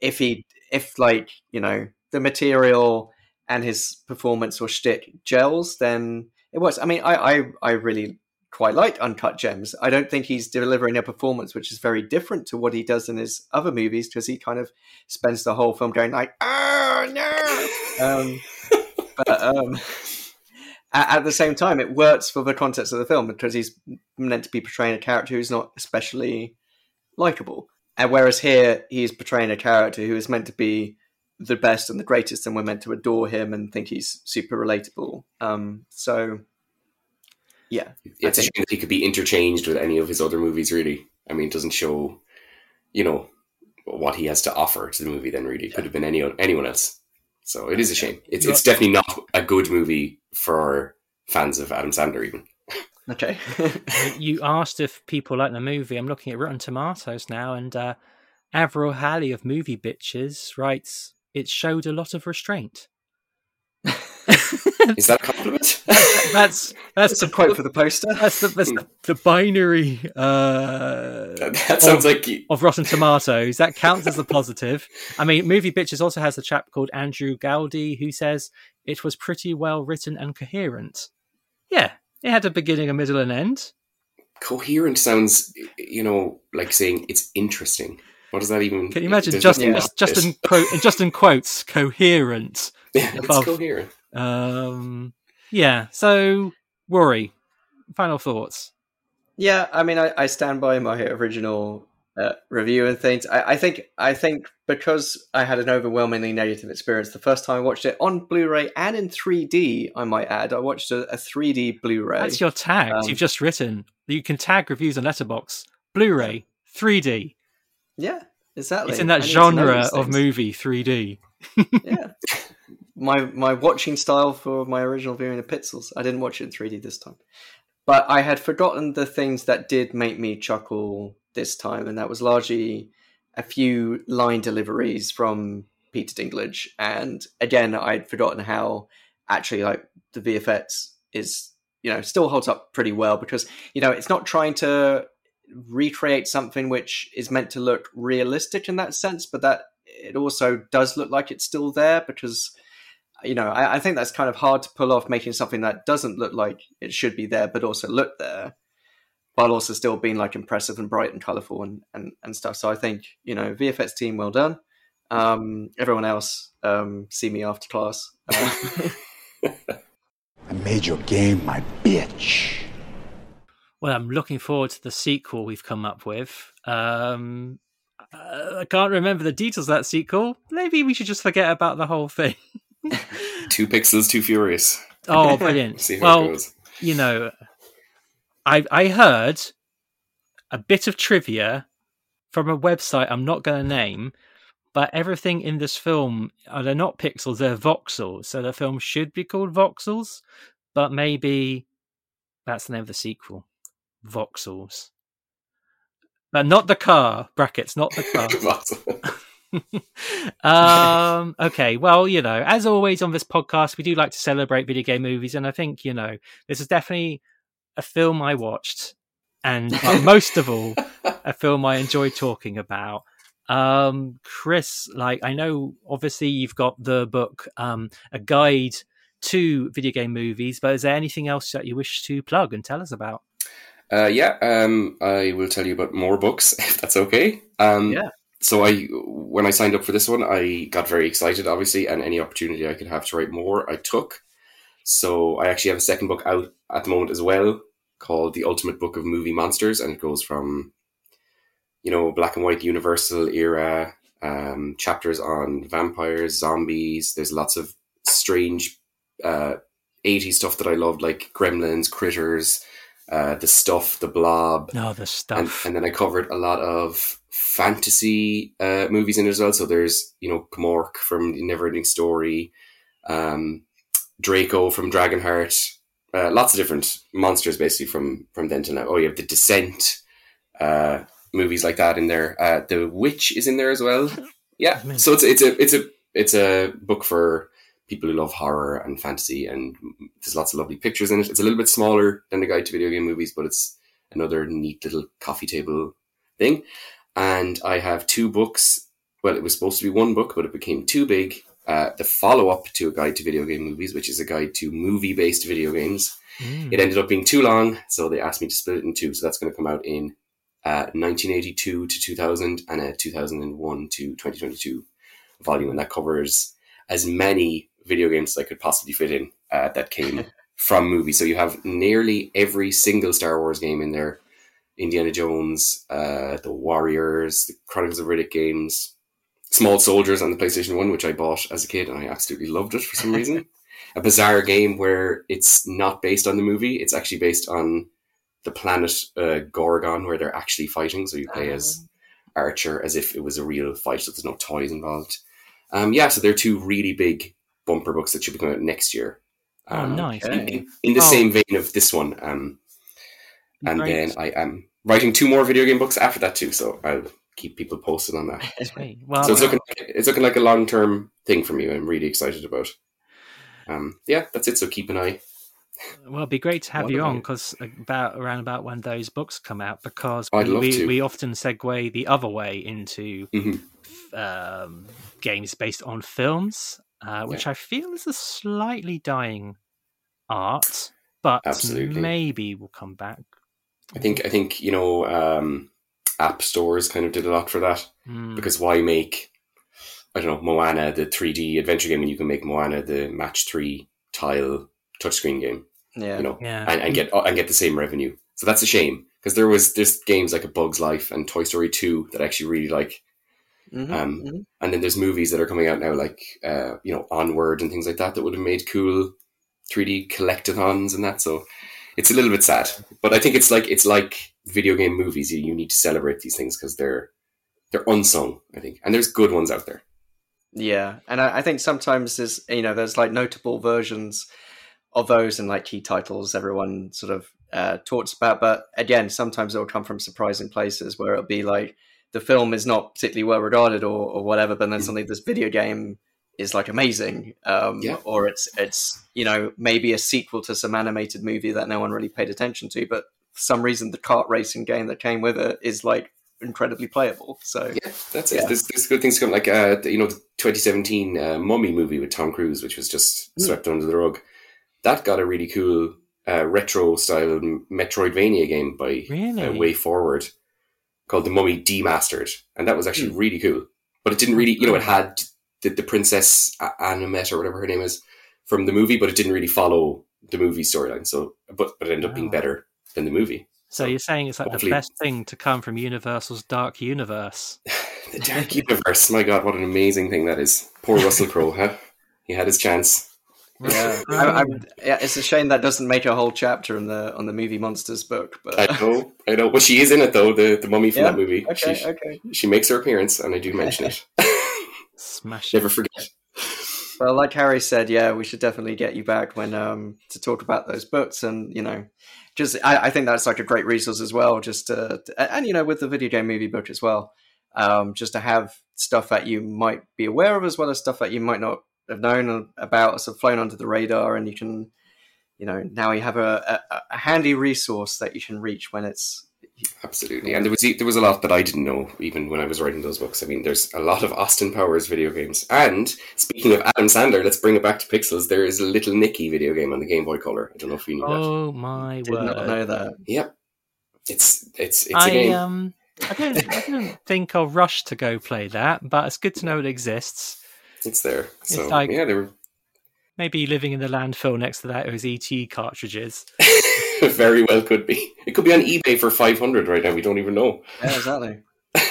If he, if like you know, the material and his performance or shtick gels, then it works. I mean, I I, I really quite liked Uncut Gems. I don't think he's delivering a performance which is very different to what he does in his other movies because he kind of spends the whole film going like, "Oh no!" um, but um, at, at the same time, it works for the context of the film because he's meant to be portraying a character who's not especially likable. And whereas here, he's portraying a character who is meant to be the best and the greatest, and we're meant to adore him and think he's super relatable. Um, so, yeah, it's a shame that he could be interchanged with any of his other movies. Really, I mean, it doesn't show, you know, what he has to offer to the movie. Then really, it could have been any anyone else. So it is a shame. It's it's definitely not a good movie for fans of Adam Sandler. Even Okay. you asked if people like the movie. I'm looking at Rotten Tomatoes now, and uh, Avril Halley of Movie Bitches writes, "It showed a lot of restraint." is that a compliment? that's that's a quote for the poster. That's the that's the, the binary. Uh, That sounds of, like you- of Rotten Tomatoes. That counts as a positive. I mean, Movie Bitches also has a chap called Andrew Gowdy who says it was pretty well written and coherent. Yeah, it had a beginning, a middle, and end. Coherent sounds, you know, like saying it's interesting. What does that even? Can you imagine Justin? Just, Justin quote, just in quotes, coherent. Yeah, it's coherent. Um, yeah. So, Rory, final thoughts. Yeah, I mean, I, I stand by my original uh, review and things. I, I think I think because I had an overwhelmingly negative experience the first time I watched it on Blu-ray and in 3D, I might add. I watched a, a 3D Blu-ray. That's your tag. Um, You've just written. You can tag reviews on Letterboxd. Blu-ray, 3D. Yeah, exactly. It's in that I need to know genre of movie, 3D. yeah. My my watching style for my original viewing of Pixels. I didn't watch it in 3D this time. But I had forgotten the things that did make me chuckle this time, and that was largely a few line deliveries from Peter Dinklage. And again, I'd forgotten how actually like the VFX is, you know, still holds up pretty well because, you know, it's not trying to recreate something which is meant to look realistic in that sense, but that it also does look like it's still there because you know I, I, think that's kind of hard to pull off making something that doesn't look like it should be there but also look there while also still being like impressive and bright and colorful and, and, and stuff. So i think you know vfx team well done. Um, everyone else um, see me after class. I made your game my bitch. Well i'm looking forward to the sequel we've come up with. Um, uh, I can't remember the details of that sequel. Maybe we should just forget about the whole thing. two pixels, too furious. Oh, brilliant! well, you know, I I heard a bit of trivia from a website I'm not going to name, but everything in this film are they're not pixels, they're voxels. So the film should be called Voxels, but maybe that's the name of the sequel, Voxels. But not the car brackets, not the car. um, okay, well, you know, as always on this podcast, we do like to celebrate video game movies, and I think you know this is definitely a film I watched, and most of all, a film I enjoy talking about. Um, Chris, like I know, obviously you've got the book, um, a guide to video game movies, but is there anything else that you wish to plug and tell us about? Uh, yeah, um, I will tell you about more books if that's okay. Um, yeah. So I, when I signed up for this one, I got very excited, obviously, and any opportunity I could have to write more, I took. So I actually have a second book out at the moment as well, called The Ultimate Book of Movie Monsters, and it goes from, you know, black and white Universal era um, chapters on vampires, zombies. There's lots of strange uh, 80s stuff that I loved, like Gremlins, Critters uh, the stuff, the blob. No, the stuff. And, and, then I covered a lot of fantasy uh, movies in it as well. So there's, you know, Gmork from the Neverending Story, um, Draco from Dragonheart, uh, lots of different monsters basically from, from then to now. Oh, you have The Descent, uh, movies like that in there. Uh, the Witch is in there as well. Yeah. So it's, it's a, it's a, it's a book for people who love horror and fantasy, and there's lots of lovely pictures in it. It's a little bit smaller than the guide to video game movies, but it's another neat little coffee table thing. And I have two books. Well, it was supposed to be one book, but it became too big. Uh, the follow up to a guide to video game movies, which is a guide to movie based video games. Mm. It ended up being too long, so they asked me to split it in two. So that's going to come out in uh, 1982 to 2000 and a 2001 to 2022 volume, and that covers as many video games as I could possibly fit in uh, that came from movies. So you have nearly every single Star Wars game in there. Indiana Jones, uh, the Warriors, the Chronicles of Riddick games, Small Soldiers on the PlayStation 1, which I bought as a kid and I absolutely loved it for some reason. a bizarre game where it's not based on the movie, it's actually based on the planet uh, Gorgon, where they're actually fighting. So you play as ah. Archer as if it was a real fight, so there's no toys involved. Um, yeah, so they're two really big bumper books that should be coming out next year. Oh, um, oh, nice. In, in the oh. same vein of this one. Um, and Great. then I am writing two more video game books after that too, so I'll keep people posted on that. Well, so it's looking it's looking like a long term thing for me. I'm really excited about. Um, yeah, that's it. So keep an eye. Well, it'd be great to have you on because about around about when those books come out, because we, we, we, often segue the other way into mm-hmm. um, games based on films uh, which yeah. I feel is a slightly dying art, but Absolutely. maybe we'll come back. I think I think you know um, app stores kind of did a lot for that mm. because why make I don't know Moana the 3D adventure game and you can make Moana the match three tile touchscreen game, yeah, you know, yeah. and, and get and get the same revenue. So that's a shame because there was there's games like a Bug's Life and Toy Story two that I actually really like Mm-hmm, um, mm-hmm. And then there's movies that are coming out now, like uh, you know Onward and things like that, that would have made cool 3D collectathons and that. So it's a little bit sad, but I think it's like it's like video game movies. You, you need to celebrate these things because they're they're unsung. I think, and there's good ones out there. Yeah, and I, I think sometimes there's you know there's like notable versions of those and like key titles everyone sort of uh, talks about, but again, sometimes it'll come from surprising places where it'll be like the film is not particularly well regarded or, or whatever, but then suddenly this video game is like amazing, um, Yeah. or it's it's you know maybe a sequel to some animated movie that no one really paid attention to, but for some reason the kart racing game that came with it is like incredibly playable. So Yeah, that's Yeah. it. There's, there's good things to come, like uh, you know, the 2017 uh, Mummy movie with Tom Cruise, which was just Mm. swept under the rug. That got a really cool uh, retro style Metroidvania game by Really? uh, WayForward called The Mummy Demastered, and that was actually Hmm. really cool. But it didn't really, you know, it had the, the princess A- Annabeth or whatever her name is from the movie, but it didn't really follow the movie storyline. So, but but it ended up being Oh. better than the movie. So you're saying it's like the best thing to come from Universal's Dark Universe? The Dark Universe. My God, what an amazing thing that is. Poor Russell Crowe, huh? He had his chance. yeah, um, I, I'm, yeah, it's a shame that doesn't make a whole chapter in the on the movie monsters book, but I know, I know. Well, she is in it though. The the mummy from Yeah, that movie. okay, she, okay. She makes her appearance, and I do mention it. Smash. Never forget. Well, like Harry said, yeah, we should definitely get you back when um to talk about those books, and you know, just I, I think that's like a great resource as well. Just to, to- and you know, with the video game movie book as well, um, just to have stuff that you might be aware of as well as stuff that you might not have known about, sort of flown under the radar, and you can, you know, now you have a, a, a handy resource that you can reach when it's Absolutely, and there was e, there was a lot that I didn't know even when I was writing those books. I mean, there's a lot of Austin Powers video games. And speaking of Adam Sandler, let's bring it back to Pixels. There is a Little Nicky video game on the Game Boy Color. I don't know if you knew that. Oh my did word! not know that. Yep, it's it's it's a I game. um I don't I don't think I'll rush to go play that, but it's good to know it exists. It's there. So like- yeah, they were Maybe living in the landfill next to that are his ET cartridges. very well could be. It could be on eBay for five hundred right now. We don't even know. Yeah, exactly.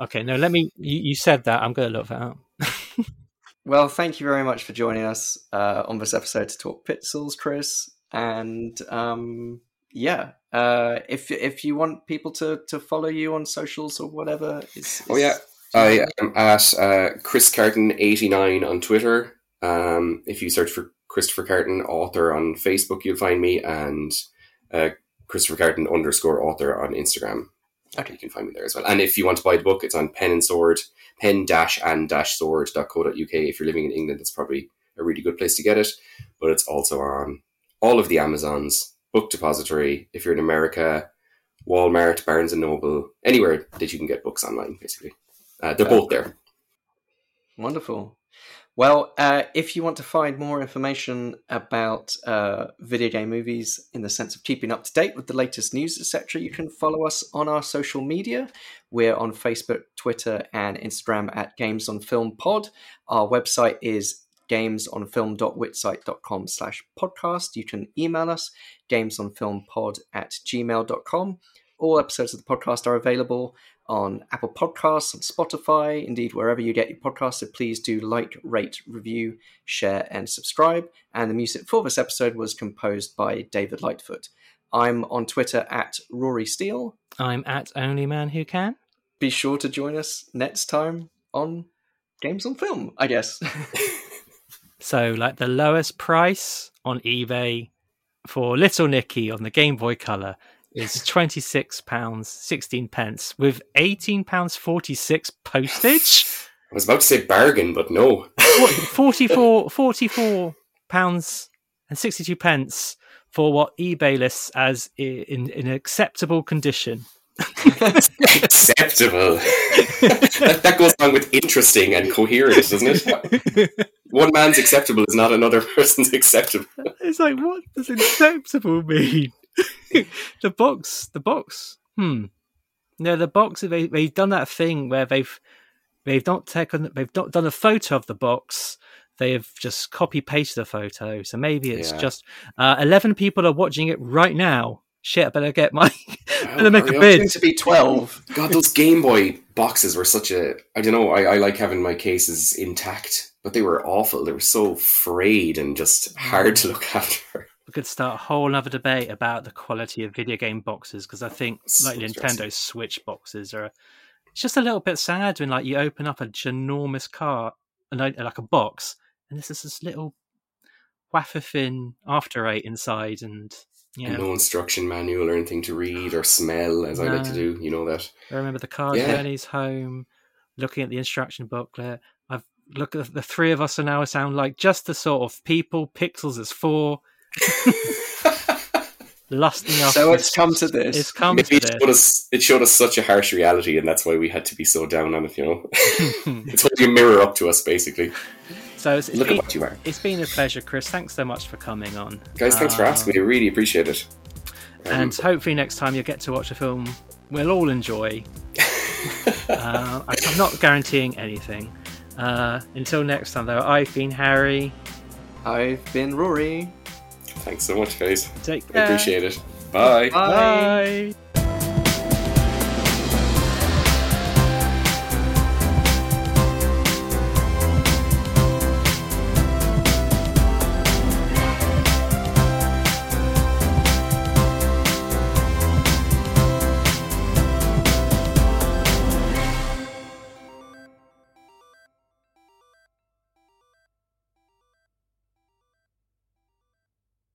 Okay, no, let me. You, you said that. I'm going to look that up. Well, thank you very much for joining us uh, on this episode to talk Pixels, Chris. And um, yeah, uh, if if you want people to, to follow you on socials or whatever, is, Oh yeah, I am at uh, Chris Carton eighty nine on Twitter. Um, if you search for Christopher Carton author on Facebook, you'll find me, and uh, Christopher Carton underscore author on Instagram. Okay, you can find me there as well. And if you want to buy the book, it's on Pen and Sword, pen dash and dash sword.co.uk. If you're living in England, that's probably a really good place to get it. But it's also on all of the Amazons, Book Depository. If you're in America, Walmart, Barnes and Noble, anywhere that you can get books online, basically. Uh, they're both there. Wonderful. Well, uh, if you want to find more information about uh, video game movies in the sense of keeping up to date with the latest news, etc., you can follow us on our social media. We're on Facebook, Twitter, and Instagram at Games on Film Pod. Our website is gamesonfilm.wixsite.com slash podcast. You can email us, gamesonfilmpod at gmail.com. All episodes of the podcast are available on Apple Podcasts, on Spotify, indeed wherever you get your podcasts. So please do like, rate, review, share, and subscribe. And the music for this episode was composed by David Lightfoot. I'm on Twitter at Rory Steele. I'm at Only Man Who Can. Be sure to join us next time on Games on Film, I guess. So, like the lowest price on eBay for Little Nicky on the Game Boy Color is twenty six pounds sixteen pence with eighteen pounds forty six postage. I was about to say bargain, but no. 44, 44 pounds and sixty two pence for what eBay lists as in in acceptable condition. Acceptable. that, that goes along with interesting and coherent, doesn't it? One man's acceptable is not another person's acceptable. It's like, what does acceptable mean? the box, the box. Hmm. No, the box. They they've done that thing where they've they've not taken they've not done a photo of the box. They have just copy pasted the photo. So maybe it's Yeah. just uh, eleven people are watching it right now. Shit, I better get my better make a bid. Going to be 12. God, those Game Boy boxes were such a. I don't know. I, I like having my cases intact, but they were awful. They were so frayed and just hard to look after. We could start a whole other debate about the quality of video game boxes because I think like. Nintendo Switch boxes are. It's just a little bit sad when like you open up a ginormous cart an, like a box, and this is this little wafer thin After Eight inside, and yeah. And no instruction manual or anything to read or smell, as I like to do. You know that. I remember the car Yeah. journeys home, looking at the instruction booklet. I've look at the three of us are now sound like just the sort of people. Pixels is four. Lusting after. So it's come to this. It's come Maybe to it this. showed us it showed us such a harsh reality, and that's why we had to be so down on it. You know, it's holding a mirror up to us, basically. So it's, it's Look at what you are. It's been a pleasure, Chris. Thanks so much for coming on, Guys, thanks for Uh, asking me. I really appreciate it. Um, and hopefully next time you'll get to watch a film we'll all enjoy. uh, I- I'm not guaranteeing anything. Uh, until next time, though, I've been Harry. I've been Rory. Thanks so much, guys. Take I care. appreciate it. Bye. Bye.